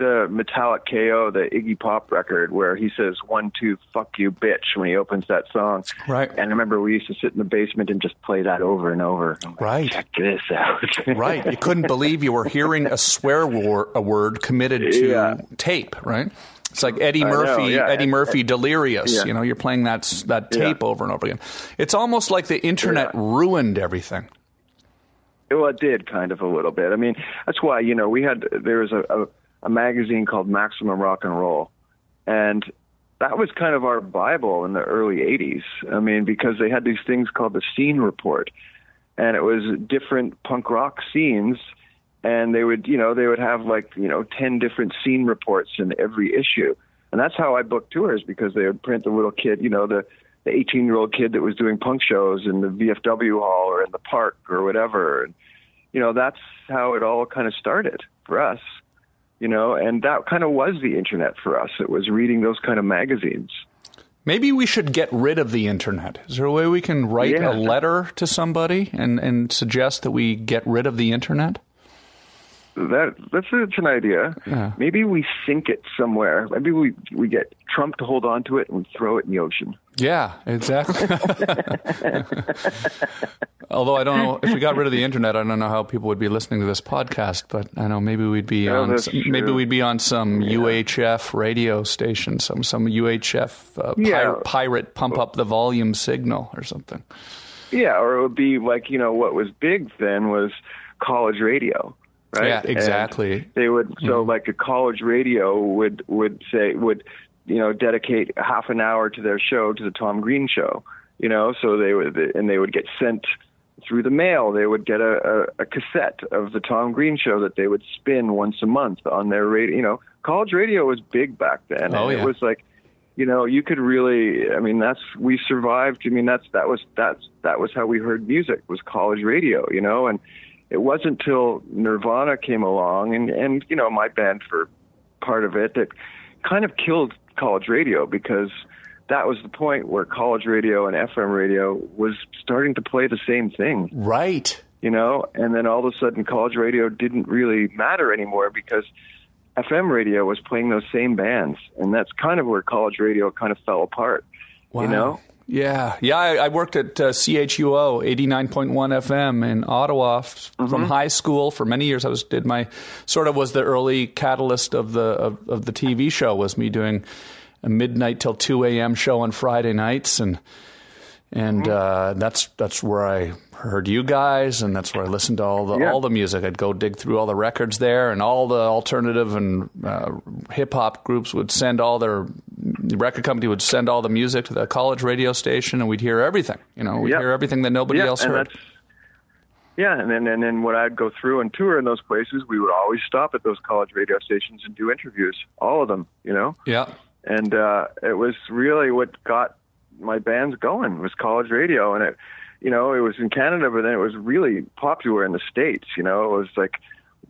the Metallic KO, the Iggy Pop record, where he says "one two fuck you bitch" when he opens that song. Right. And I remember we used to sit in the basement and just play that over and over. Like, Right. Check this out. right. You couldn't believe you were hearing a swear war, a word committed to Yeah. tape, right? It's like Eddie I know, Murphy, yeah. Eddie Murphy, Delirious. Yeah. You know, you're playing that that tape over and over again. It's almost like the internet ruined everything. Well, it did kind of a little bit. I mean, that's why you know we had there was a, a, a magazine called Maximum Rock and Roll, and that was kind of our bible in the early '80s. I mean, because they had these things called the Scene Report, and it was different punk rock scenes, and they would you know they would have like you know ten different scene reports in every issue, and that's how I booked tours because they would print the little kid, you know the the 18 year old kid that was doing punk shows in the VFW hall or in the park or whatever. And, you know, that's how it all kind of started for us, you know, and that kind of was the internet for us. It was reading those kind of magazines. Maybe we should get rid of the internet. Is there a way we can write Yeah. a letter to somebody and, and suggest that we get rid of the internet? That that's it's an idea. Yeah. Maybe we sink it somewhere. Maybe we we get Trump to hold on to it and we throw it in the ocean. Yeah, exactly. Although I don't know if we got rid of the internet, I don't know how people would be listening to this podcast. But I know maybe we'd be Oh, on some, maybe we'd be on some UHF radio station, some some UHF uh, Yeah. pirate, pirate pump up the volume signal or something. Yeah, or it would be like you know what was big then was college radio, right? Yeah, And exactly. they would so mm-hmm. like a college radio would would say would you know dedicate half an hour to their show to the Tom Green show, you know, so they would and they would get sent through the mail. They would get a, a, a cassette of the Tom Green show that they would spin once a month on their radio. You know, college radio was big back then. Oh, yeah. It was like you know, you could really. I mean, that's we survived. I mean, that's that was that's that was how we heard music was college radio. You know, and it wasn't till Nirvana came along, and and you know, my band for part of it that kind of killed college radio because that was the point where college radio and FM radio was starting to play the same thing Right. you know, and then all of a sudden college radio didn't really matter anymore because FM radio was playing those same bands, and that's kind of where college radio kind of fell apart. Wow. You know, Yeah, yeah. I, I worked at uh, CHUO 89.1 FM in Ottawa f- from high school for many years. I was did my sort of was the early catalyst of the of, of the TV show was me doing a midnight till 2 a.m. show on Friday nights and and uh, that's that's where I heard you guys, and that's where I listened to all the Yeah. all the music. I'd go dig through all the records there, and all the alternative and uh, hip hop groups would send all their the record company would send all the music to the college radio station, and we'd hear everything. You know, we'd Yeah. hear everything that nobody yeah, else and heard. yeah, and then and then when I'd go through and tour in those places, we would always stop at those college radio stations and do interviews, all of them, you know. Yeah, and uh, it was really what got my bands going was college radio, and it, you know, it was in Canada, but then it was really popular in the states. You know, it was like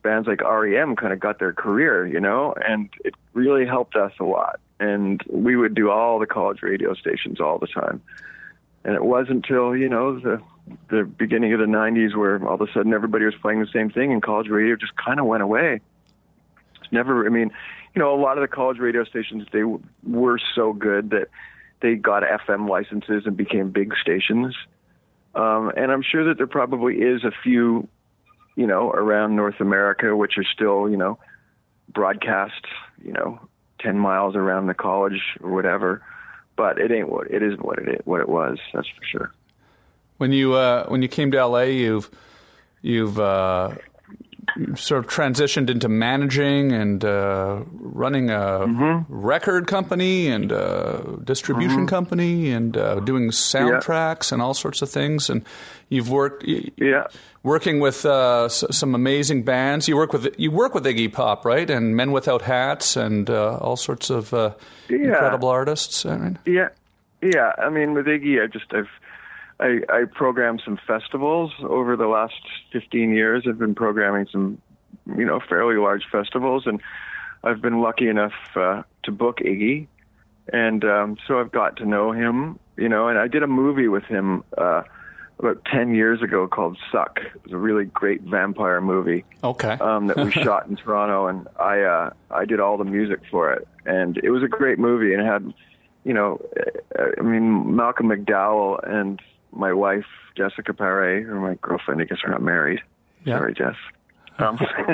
bands like REM kind of got their career, you know, and it really helped us a lot. And we would do all the college radio stations all the time. And it wasn't until you know the the beginning of the '90s where all of a sudden everybody was playing the same thing, and college radio just kind of went away It's never. I mean, you know, a lot of the college radio stations they w- were so good that they got FM licenses and became big stations. Um, and I'm sure that there probably is a few, you know, around North America which are still, you know, broadcast, you know, ten miles around the college or whatever. But it ain't what it isn't what it is, what it was. That's for sure. when you uh, when you came to LA, you've you've uh, sort of transitioned into managing and uh, running a Mm-hmm. record company and a distribution company and uh, doing soundtracks and all sorts of things. And you've worked Yeah. working with uh, some amazing bands. You work with you work with Iggy Pop, right? And Men Without Hats and uh, all sorts of uh, Yeah. incredible artists. I mean, Yeah, yeah. I mean, with Iggy, I just I've I, I programmed some festivals over the last 15 years. I've been programming some, you know, fairly large festivals, and I've been lucky enough uh, to book Iggy, and um, so I've got to know him. You know, and I did a movie with him uh, about 10 years ago called Suck. It was a really great vampire movie okay. um, that we shot in Toronto, and I uh, I did all the music for it, and it was a great movie, and it had, you know, I mean Malcolm McDowell and my wife Jessica Paré, or my girlfriend. I guess we're not married. Yeah. Sorry, Jess. Um,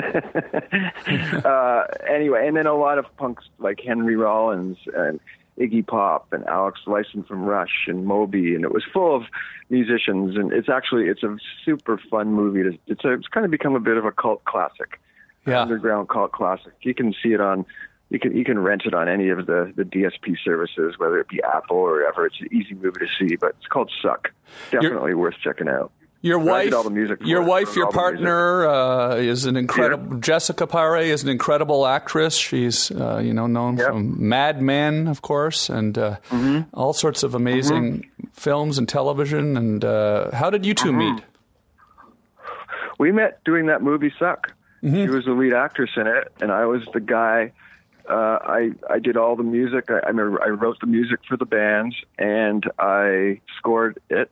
uh, anyway, and then a lot of punks like Henry Rollins and Iggy Pop and Alex Lifeson from Rush and Moby, and it was full of musicians. And it's actually it's a super fun movie. To, it's a, it's kind of become a bit of a cult classic, Yeah. underground cult classic. You can see it on. You can you can rent it on any of the the DSP services, whether it be Apple or whatever. It's an easy movie to see, but it's called Suck. Definitely worth checking out. Your wife, all the music your wife, your all the music. partner uh, is an incredible. Jessica Paré is an incredible actress. She's uh, you know known Yep. from Mad Men, of course, and uh, Mm-hmm. all sorts of amazing films and television. And uh, how did you 2 Mm-hmm. meet? we met doing that movie Suck. She was the lead actress in it, and I was the guy. Uh, I I did all the music. I, I remember I wrote the music for the bands, and I scored it.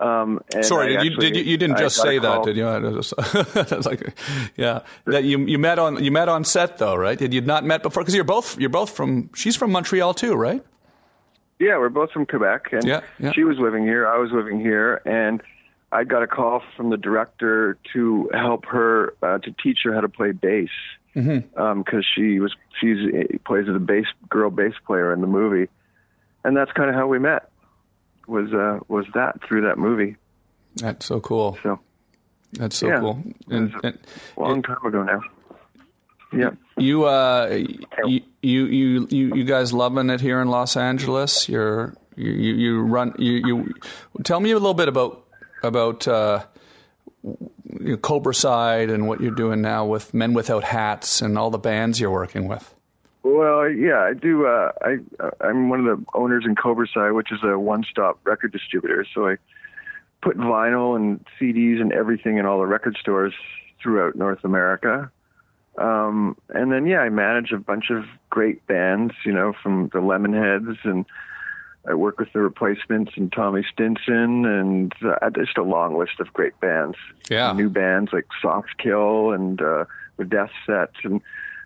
Um, and Sorry, I you, actually- did you, you didn't just a say that, did you? I it's like, yeah, that you you met on you met on set though, right? Did you not met before? Because you're both you're both from. She's from Montreal too, right? Yeah, we're both from Quebec, and Yeah, yeah. she was living here. I was living here, and I got a call from the director to help her uh, to teach her how to play bass because Mm-hmm. she was she's plays as a bass girl bass player in the movie, and that's kind of how we met. Was uh, was that through that movie? That's so cool. So That's so Yeah. cool. And, and long time ago now. Yeah. You, uh, you, you, you, you, you guys loving it here in Los Angeles? You're, you, you, you run, you, you, tell me a little bit about, about, uh, you know, Cobraside and what you're doing now with Men Without Hats and all the bands you're working with. Well, yeah, I do. Uh, I I'm one of the owners in Cobraside, which is a one-stop record distributor. So I put vinyl and CDs and everything in all the record stores throughout North America. Um, and then yeah, I manage a bunch of great bands, you know, from the Lemonheads, and I work with the Replacements and Tommy Stinson, and uh, just a long list of great bands. Yeah. new bands like Soft Kill and uh, the Death Set, and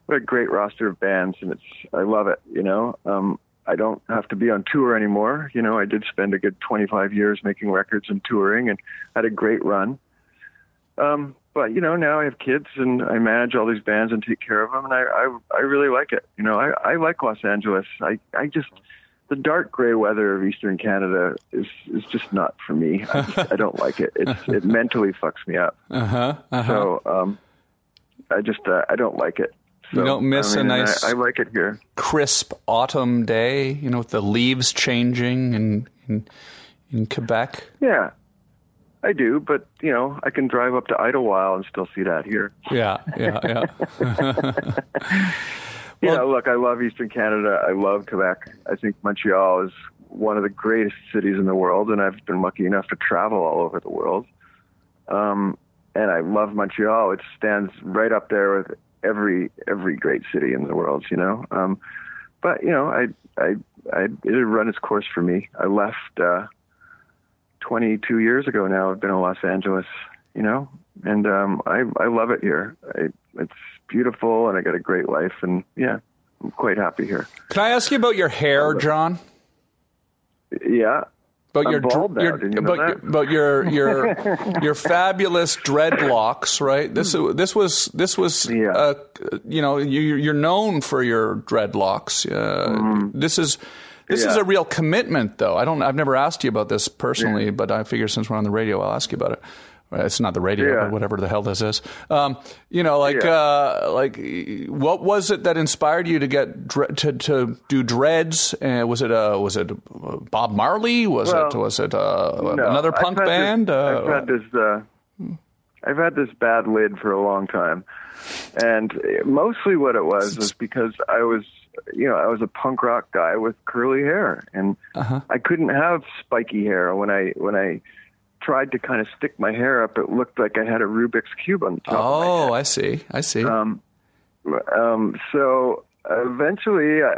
what a great roster of bands, and it's I love it. You know, um, I don't have to be on tour anymore. You know, I did spend a good 25 years making records and touring, and had a great run. Um, but you know, now I have kids and I manage all these bands and take care of them, and I I, I really like it. You know, I, I like Los Angeles. I I just the dark gray weather of Eastern Canada is is just not for me. I, just, I don't like it. It's it mentally fucks me up. Uh huh. Uh-huh. So um, I just uh, I don't like it. So, You don't miss I mean, a nice- I, I like it here. Crisp autumn day, you know, with the leaves changing in in, in Quebec. Yeah, I do. But you know, I can drive up to Idyllwild and still see that here. Yeah, yeah, yeah. You Well- know, look, I love Eastern Canada. I love Quebec. I think Montreal is one of the greatest cities in the world, and I've been lucky enough to travel all over the world. Um, and I love Montreal. It stands right up there with every every great city in the world. You know, um, but you know, I I I it had run its course for me. I left uh, 22 years ago. Now I've been in Los Angeles. You know, and um, I I love it here. I, it's beautiful, and I got a great life, and yeah, I'm quite happy here. Can I ask you about your hair, John? Yeah, About your, bald your Didn't you know about, that? your- your your fabulous dreadlocks, right? This this was this was Yeah. uh, you know you you're known for your dreadlocks. Uh, This is this is Mm-hmm. Yeah. a real commitment, though. I don't. I've never asked you about this personally, but I figure since we're on the radio, I'll ask you about it. Well, It's not the radio, Yeah. but whatever the hell this is. Um, you know, like Yeah. uh, like what was it that inspired you to get dre- to to do dreads? Uh, was it uh, was it uh, Bob Marley? Was it was it uh, No, another I've punk this- band? I've uh, had this. Uh, I've had this bad lid for a long time, and mostly what it was was because I was, you know, I was a punk rock guy with curly hair, and Uh-huh. I couldn't have spiky hair. When I when I tried to kind of stick my hair up, it looked like I had a Rubik's cube on top. oh, I see. I see. um, um, so eventually, I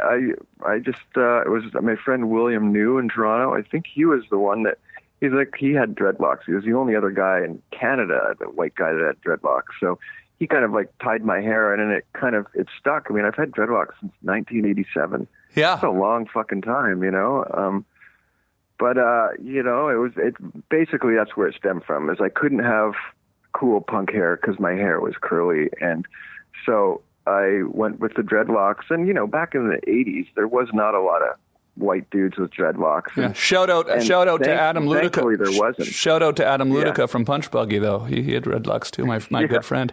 I, I just uh, it was my friend William New in Toronto. I think he was the one that he's like he had dreadlocks. He was the only other guy in Canada, the white guy that had dreadlocks. So he kind of like tied my hair, and then it kind of it stuck. I mean, I've had dreadlocks since 1987. yeah. That's a long fucking time, you know. Um, but uh, you know, it was it basically that's where it stemmed from. Is I couldn't have cool punk hair because my hair was curly, and so I went with the dreadlocks. And you know, back in the '80s, there was not a lot of white dudes with dreadlocks. Yeah. Shout out! and shout out to Adam Ludica. there wasn't. Shout out to Adam Yeah. Ludica from Punch Buggy, though. He, he had dreadlocks too. My my Yeah. good friend,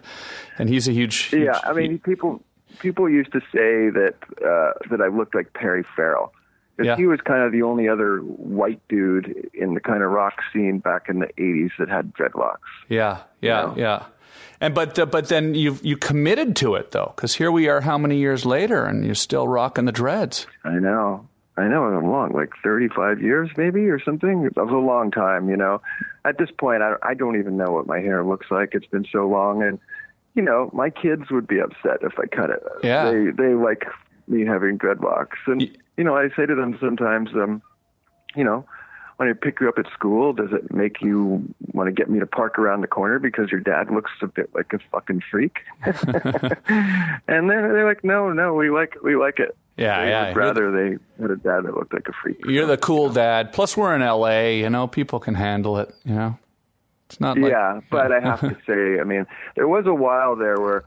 and he's a huge. huge Yeah, I mean, people people used to say that uh, that I looked like Perry Farrell. Yeah. He was kind of the only other white dude in the kind of rock scene back in the '80s that had dreadlocks. Yeah, yeah, know? yeah. And but uh, but then you you committed to it though, because here we are, how many years later, and you're still rocking the dreads. I know. I know I'm long, like 35 years maybe or something. It was a long time, you know. At this point, I, I don't even know what my hair looks like. It's been so long. And, you know, my kids would be upset if I cut it. Yeah. They, they like me having dreadlocks. And, Y- you know, I say to them sometimes, um, you know, when I pick you up at school, does it make you want to get me to park around the corner because your dad looks a bit like a fucking freak? and then they're like, no, no, we like we like it. Yeah, they yeah. Would rather they had a dad that looked like a freak. You're the cool dad. Plus, we're in L.A. You know, people can handle it. You know, it's not like yeah, but I have to say, I mean, there was a while there where,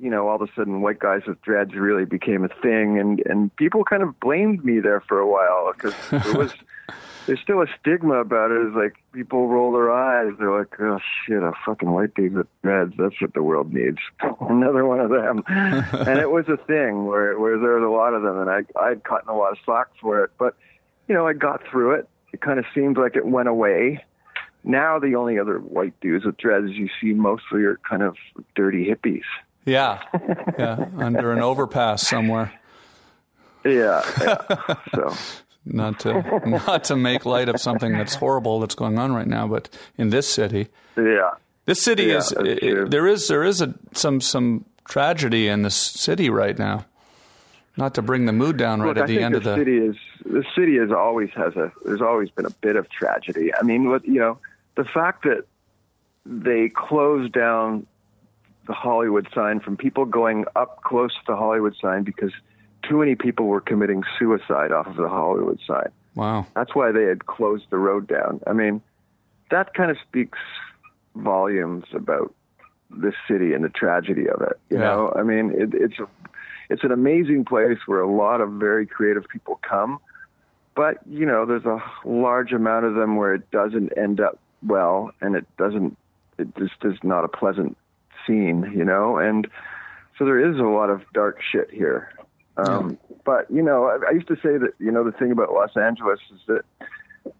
you know, all of a sudden white guys with dreads really became a thing, and and people kind of blamed me there for a while because there was. There's still a stigma about it. It's like people roll their eyes. They're like, "Oh shit, a fucking white dude with dreads. That's what the world needs. Another one of them." and it was a thing where where there was a lot of them, and I I'd gotten a lot of slack for it. But you know, I got through it. It kind of seemed like it went away. Now the only other white dudes with dreads you see mostly are kind of dirty hippies. Yeah, yeah, under an overpass somewhere. Yeah, yeah. so Not to not to make light of something that's horrible that's going on right now, but in this city, yeah, this city Yeah, is that's i- true. there is there is a some some tragedy in this city right now. Not to bring the mood down right Look, at the end the of the city is the city is always has a there's always been a bit of tragedy. I mean, what you know, the fact that they closed down the Hollywood sign from people going up close to the Hollywood sign because too many people were committing suicide off of the Hollywood sign. Wow. That's why they had closed the road down. I mean, that kind of speaks volumes about this city and the tragedy of it. You Yeah. know, I mean, it, it's a, it's an amazing place where a lot of very creative people come, but you know, there's a large amount of them where it doesn't end up well, and it doesn't. It just is not a pleasant scene, you know, and so there is a lot of dark shit here. Um, But you know, I, I used to say that you know the thing about Los Angeles is that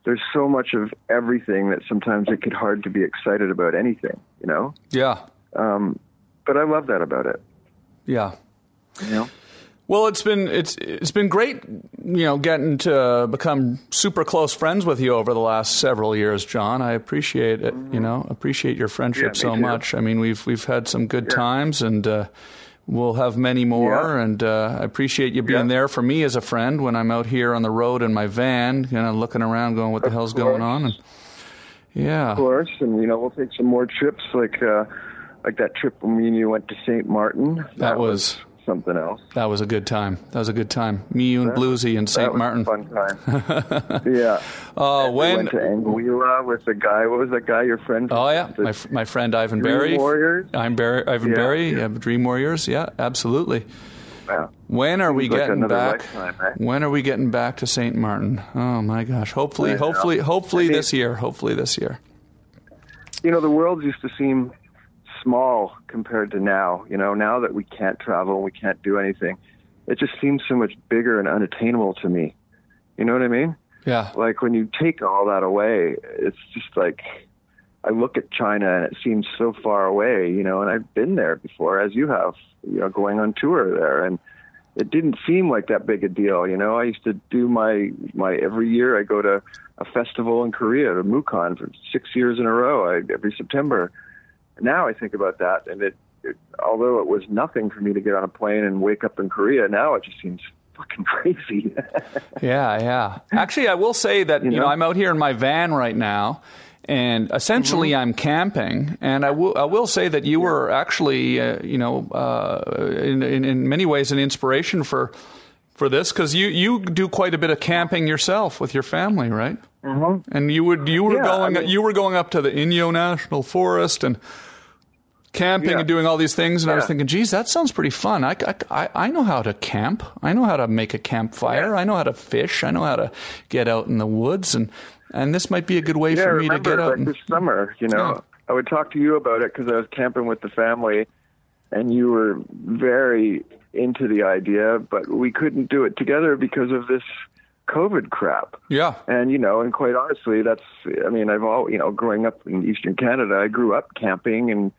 there's so much of everything that sometimes it get hard to be excited about anything, you know. Yeah. But I love that about it, Yeah. you know. Well, it's been it's it's been great, you know, getting to become super close friends with you over the last several years, John. I appreciate it. You know, appreciate your friendship. Yeah, so too. much. I mean, we've we've had some good times, and uh, we'll have many more. Yeah. And uh, I appreciate you being Yeah. there for me as a friend when I'm out here on the road in my van, you know, looking around, going, "What the Of hell's going on?" And yeah, Of course, and you know we'll take some more trips, like uh, like that trip when me and you went to St. Martin. That, was- something else. that was a good time. That was a good time. Me, you, and Bluesy, and Saint was Martin. fun time. yeah. Oh, we when? went to Anguilla with the guy. What was that guy? Your friend? Oh yeah, my, my friend Ivan Dream Berry. Warriors? I'm Barry, Ivan Yeah, Berry. yeah. Yeah, Dream Warriors. Yeah, absolutely. Yeah. When are we Seems getting back? lifetime, eh? When are we getting back to St. Martin? Oh my gosh! Hopefully, hopefully, hopefully this year. Hopefully this year. you know, the world used to seem small compared to now. You know, now that we can't travel and we can't do anything, it just seems so much bigger and unattainable to me. You know what I mean? Yeah, Like when you take all that away, it's just like I look at China and it seems so far away, you know, and I've been there before, as you have, you know, going on tour there, and it didn't seem like that big a deal, you know. I used to do my my every year I go to a festival in Korea to MUCON for six years in a row, I, every September. Now I think about that, and it, it although it was nothing for me to get on a plane and wake up in Korea, now it just seems fucking crazy. yeah, yeah. Actually, I will say that you, know? know? I'm out here in my van right now, and essentially Mm-hmm. I'm camping. And I will I will say that you were actually uh, you know uh, in, in in many ways an inspiration for for this because you you do quite a bit of camping yourself with your family, right? Mm-hmm. And you would you were Yeah, I going mean- you were going up to the Inyo National Forest and camping Yeah. and doing all these things and I was thinking geez that sounds pretty fun. I, I, I know how to camp. I know how to make a campfire. I know how to fish. I know how to get out in the woods and and this might be a good way Yeah, for me to get out like and, this summer, you know, Yeah. I would talk to you about it because I was camping with the family, and you were very into the idea, but we couldn't do it together because of this COVID crap. yeah. And you know, and quite honestly, that's I mean, I've all you know, growing up in Eastern Canada, I grew up camping and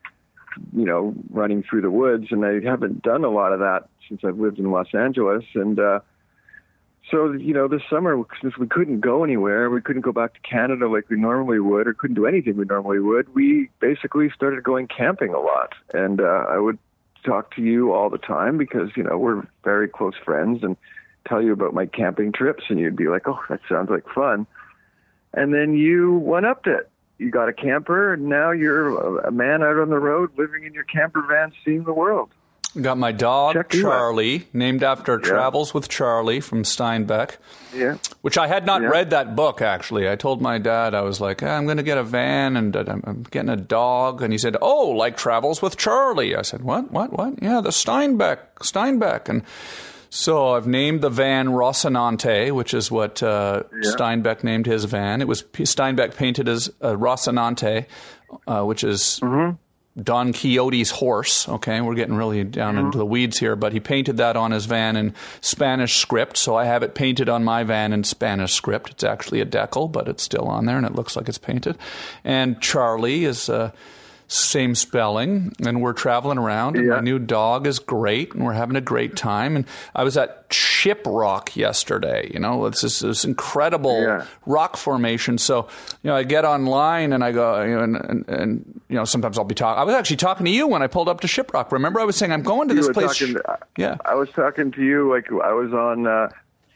you know, running through the woods, and I haven't done a lot of that since I've lived in Los Angeles, and. uh so you know, this summer since we couldn't go anywhere, we couldn't go back to Canada like we normally would, or couldn't do anything we normally would. We basically started going camping a lot, and uh, I would talk to you all the time because you know we're very close friends, and tell you about my camping trips, and you'd be like, "Oh, that sounds like fun," and then you one upped it. You got a camper, and now you're a- man out on the road, living in your camper van, seeing the world. got my dog Check. Charlie named after Travels with Charlie from Steinbeck Yeah. which I had not Yeah. read that book actually. I told my dad I was like, "Ah, I'm going to get a van and I'm getting a dog, and he said, "Oh, like Travels with Charlie." I said, "What? What? What? Yeah, the Steinbeck, Steinbeck." And so I've named the van Rocinante, which is what uh, Steinbeck named his van. It was Steinbeck painted as uh, Rocinante, uh, which is Don Quixote's horse. Okay, we're getting really down into the weeds here, but he painted that on his van in Spanish script. So I have it painted on my van in Spanish script. It's actually a decal, but it's still on there, and it looks like it's painted. And Charlie is. Uh, same spelling, and we're traveling around. And my new dog is great, and we're having a great time. And I was at Shiprock yesterday. You know, it's this, this incredible Yeah. rock formation. So, you know, I get online and I go, you know, and, and, and you know, sometimes I'll be talking. I was actually talking to you when I pulled up to Shiprock. Remember, I was saying I'm going to You this place. talking. yeah, I was talking to you like I was on uh,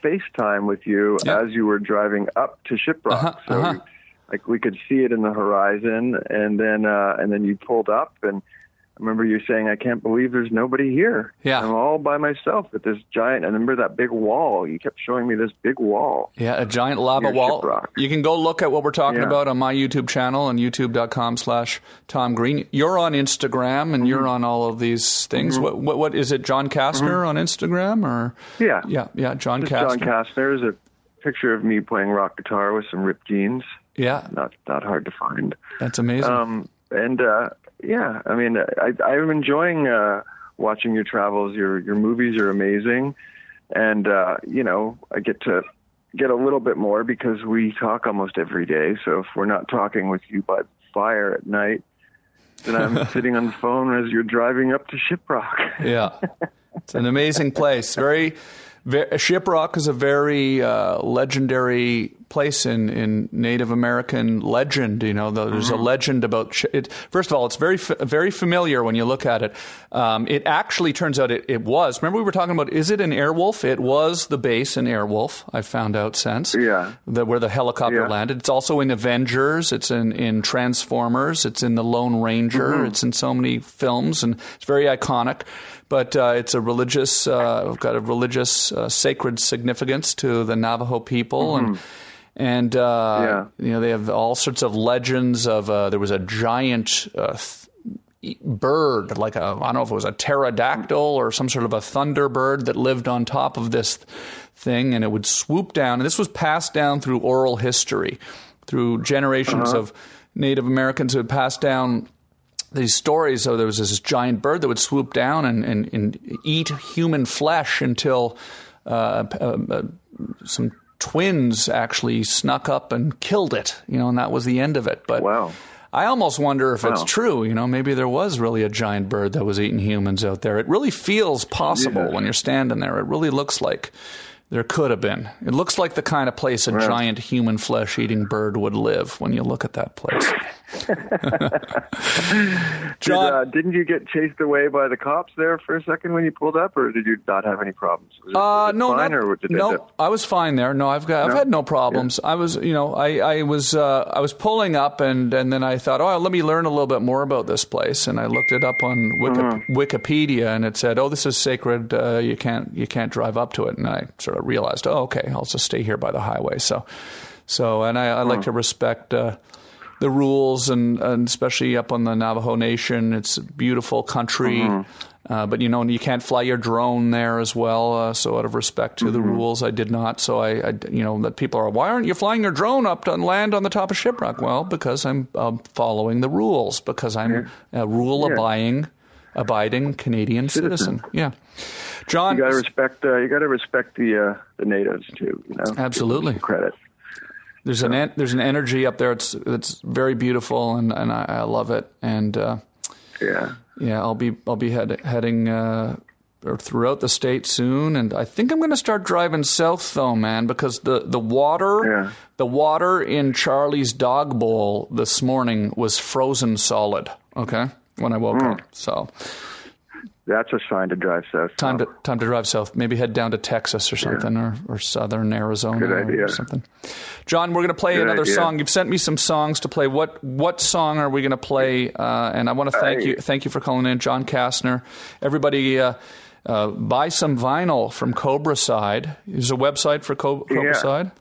FaceTime with you Yeah. as you were driving up to Shiprock. Uh-huh, so uh-huh. Like we could see it in the horizon, and then uh, and then you pulled up, and I remember you saying, "I can't believe there's nobody here. Yeah. I'm all by myself at this giant." I remember that big wall. You kept showing me this big wall. Yeah, a giant lava wall. Shiprock. You can go look at what we're talking Yeah. about on my YouTube channel and youtube.com slash Tom Green. You're on Instagram and Mm-hmm. you're on all of these things. What, what, what is it, John Kastner on Instagram or? Yeah. Yeah, yeah, John Just Kastner. John Kastner is a picture of me playing rock guitar with some ripped jeans. Yeah, Not not hard to find. that's amazing. Um, and uh, yeah, I mean, I, I'm enjoying uh, watching your travels. Your your movies are amazing, and uh, you know, I get to get a little bit more because we talk almost every day. So if we're not talking with you by fire at night, then I'm sitting on the phone as you're driving up to Shiprock. Yeah, it's an amazing place. Very Shiprock is a very uh, legendary place in, in Native American legend. You know, the, there's a legend about it. First of all, it's very very familiar when you look at it. Um, it actually turns out it, it was. Remember, we were talking about is it an Airwolf? It was the base in Airwolf. I found out since. Yeah. The, where the helicopter Yeah. landed. It's also in Avengers. It's in, in Transformers. It's in The Lone Ranger. Mm-hmm. It's in so many films, and it's very iconic. But uh, it's a religious, uh, got a religious uh, sacred significance to the Navajo people, and and uh, Mm-hmm. Yeah. you know they have all sorts of legends of. Uh, there was a giant. Uh, th- bird like a I don't know if it was a pterodactyl or some sort of a thunderbird that lived on top of this thing and it would swoop down and this was passed down through oral history through generations of Native Americans who had passed down these stories. So there was this giant bird that would swoop down and, and, and eat human flesh until uh, uh, uh, some twins actually snuck up and killed it. You know, and that was the end of it. But Wow. I almost wonder if it's true. You know, maybe there was really a giant bird that was eating humans out there. It really feels possible Yeah. when you're standing there. It really looks like there could have been. It looks like the kind of place a giant human flesh eating bird would live when you look at that place. Did, John, uh, didn't you get chased away by the cops there for a second when you pulled up, or did you not have any problems? It, Uh, no, fine, not, did no. I was fine there. No, I've got, I've had no problems. I was, you know, I, I was, uh, I was pulling up, and and then I thought, oh, let me learn a little bit more about this place, and I looked it up on Wiki, Mm-hmm. Wikipedia, and it said, oh, this is sacred. Uh, you can't, you can't drive up to it, and I sort of realized, oh, okay, I'll just stay here by the highway. So, so, and I, I like to respect. The rules and, and especially up on the Navajo Nation, it's a beautiful country. Uh, but you know, you can't fly your drone there as well. Uh, so out of respect to the rules, I did not. So I, I, you know, that people are, why aren't you flying your drone up to land on the top of Shiprock? Well, because I'm um, following the rules. Because I'm a rule abiding, abiding Canadian citizen. Yeah, John. You got to respect. Uh, you got to respect the uh, the natives too. You know, Absolutely. credit. There's an there's an energy up there. It's it's very beautiful, and and I, I love it. And uh, Yeah. yeah, I'll be I'll be head, heading uh, throughout the state soon, and I think I'm going to start driving south though, man, because the the water Yeah. the water in Charlie's dog bowl this morning was frozen solid. Okay, when I woke up, so That's a sign to drive south. time to time to drive south. Maybe head down to Texas or something, or, or southern Arizona Good or something. John, we're going to play Good another idea. song. You've sent me some songs to play. What what song are we going to play? Uh, and I want to thank you thank you for calling in, John Kastner. Everybody. Uh, uh, buy some vinyl from Cobraside. There's a website for Co- Cobra Yeah. Side.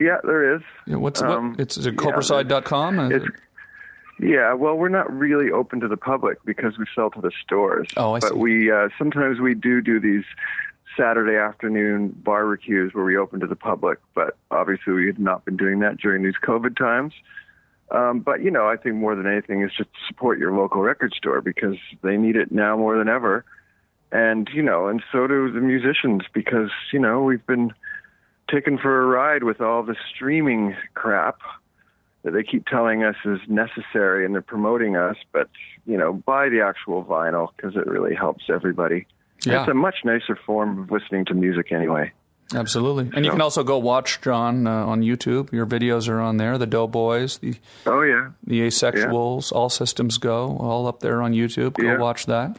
Yeah, there is. Yeah, What's Um, what? It's is it yeah, cobraside.com? Is It's, it- yeah, well, we're not really open to the public because we sell to the stores. Oh, I see. but we uh, sometimes we do do these Saturday afternoon barbecues where we open to the public. But obviously, we had not been doing that during these COVID times. Um, but you know, I think more than anything is just support your local record store because they need it now more than ever. And you know, and so do the musicians because you know we've been taken for a ride with all the streaming crap that they keep telling us is necessary and they're promoting us, but you know, buy the actual vinyl because it really helps everybody. Yeah. It's a much nicer form of listening to music anyway. Absolutely. And you can also go watch John uh, on YouTube. Your videos are on there. The Doughboys, the Oh yeah, the Asexuals, All Systems Go, all up there on YouTube. Go Yeah. watch that.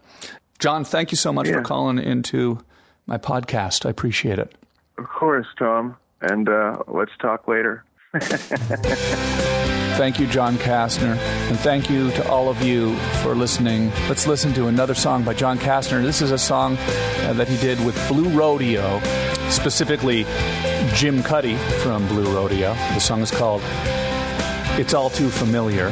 John, thank you so much for calling into my podcast. I appreciate it. of course, Tom. And uh, let's talk later. Thank you, John Kastner. And thank you to all of you for listening. Let's listen to another song by John Kastner. This is a song uh, that he did with Blue Rodeo, specifically Jim Cuddy from Blue Rodeo. The song is called It's All Too Familiar.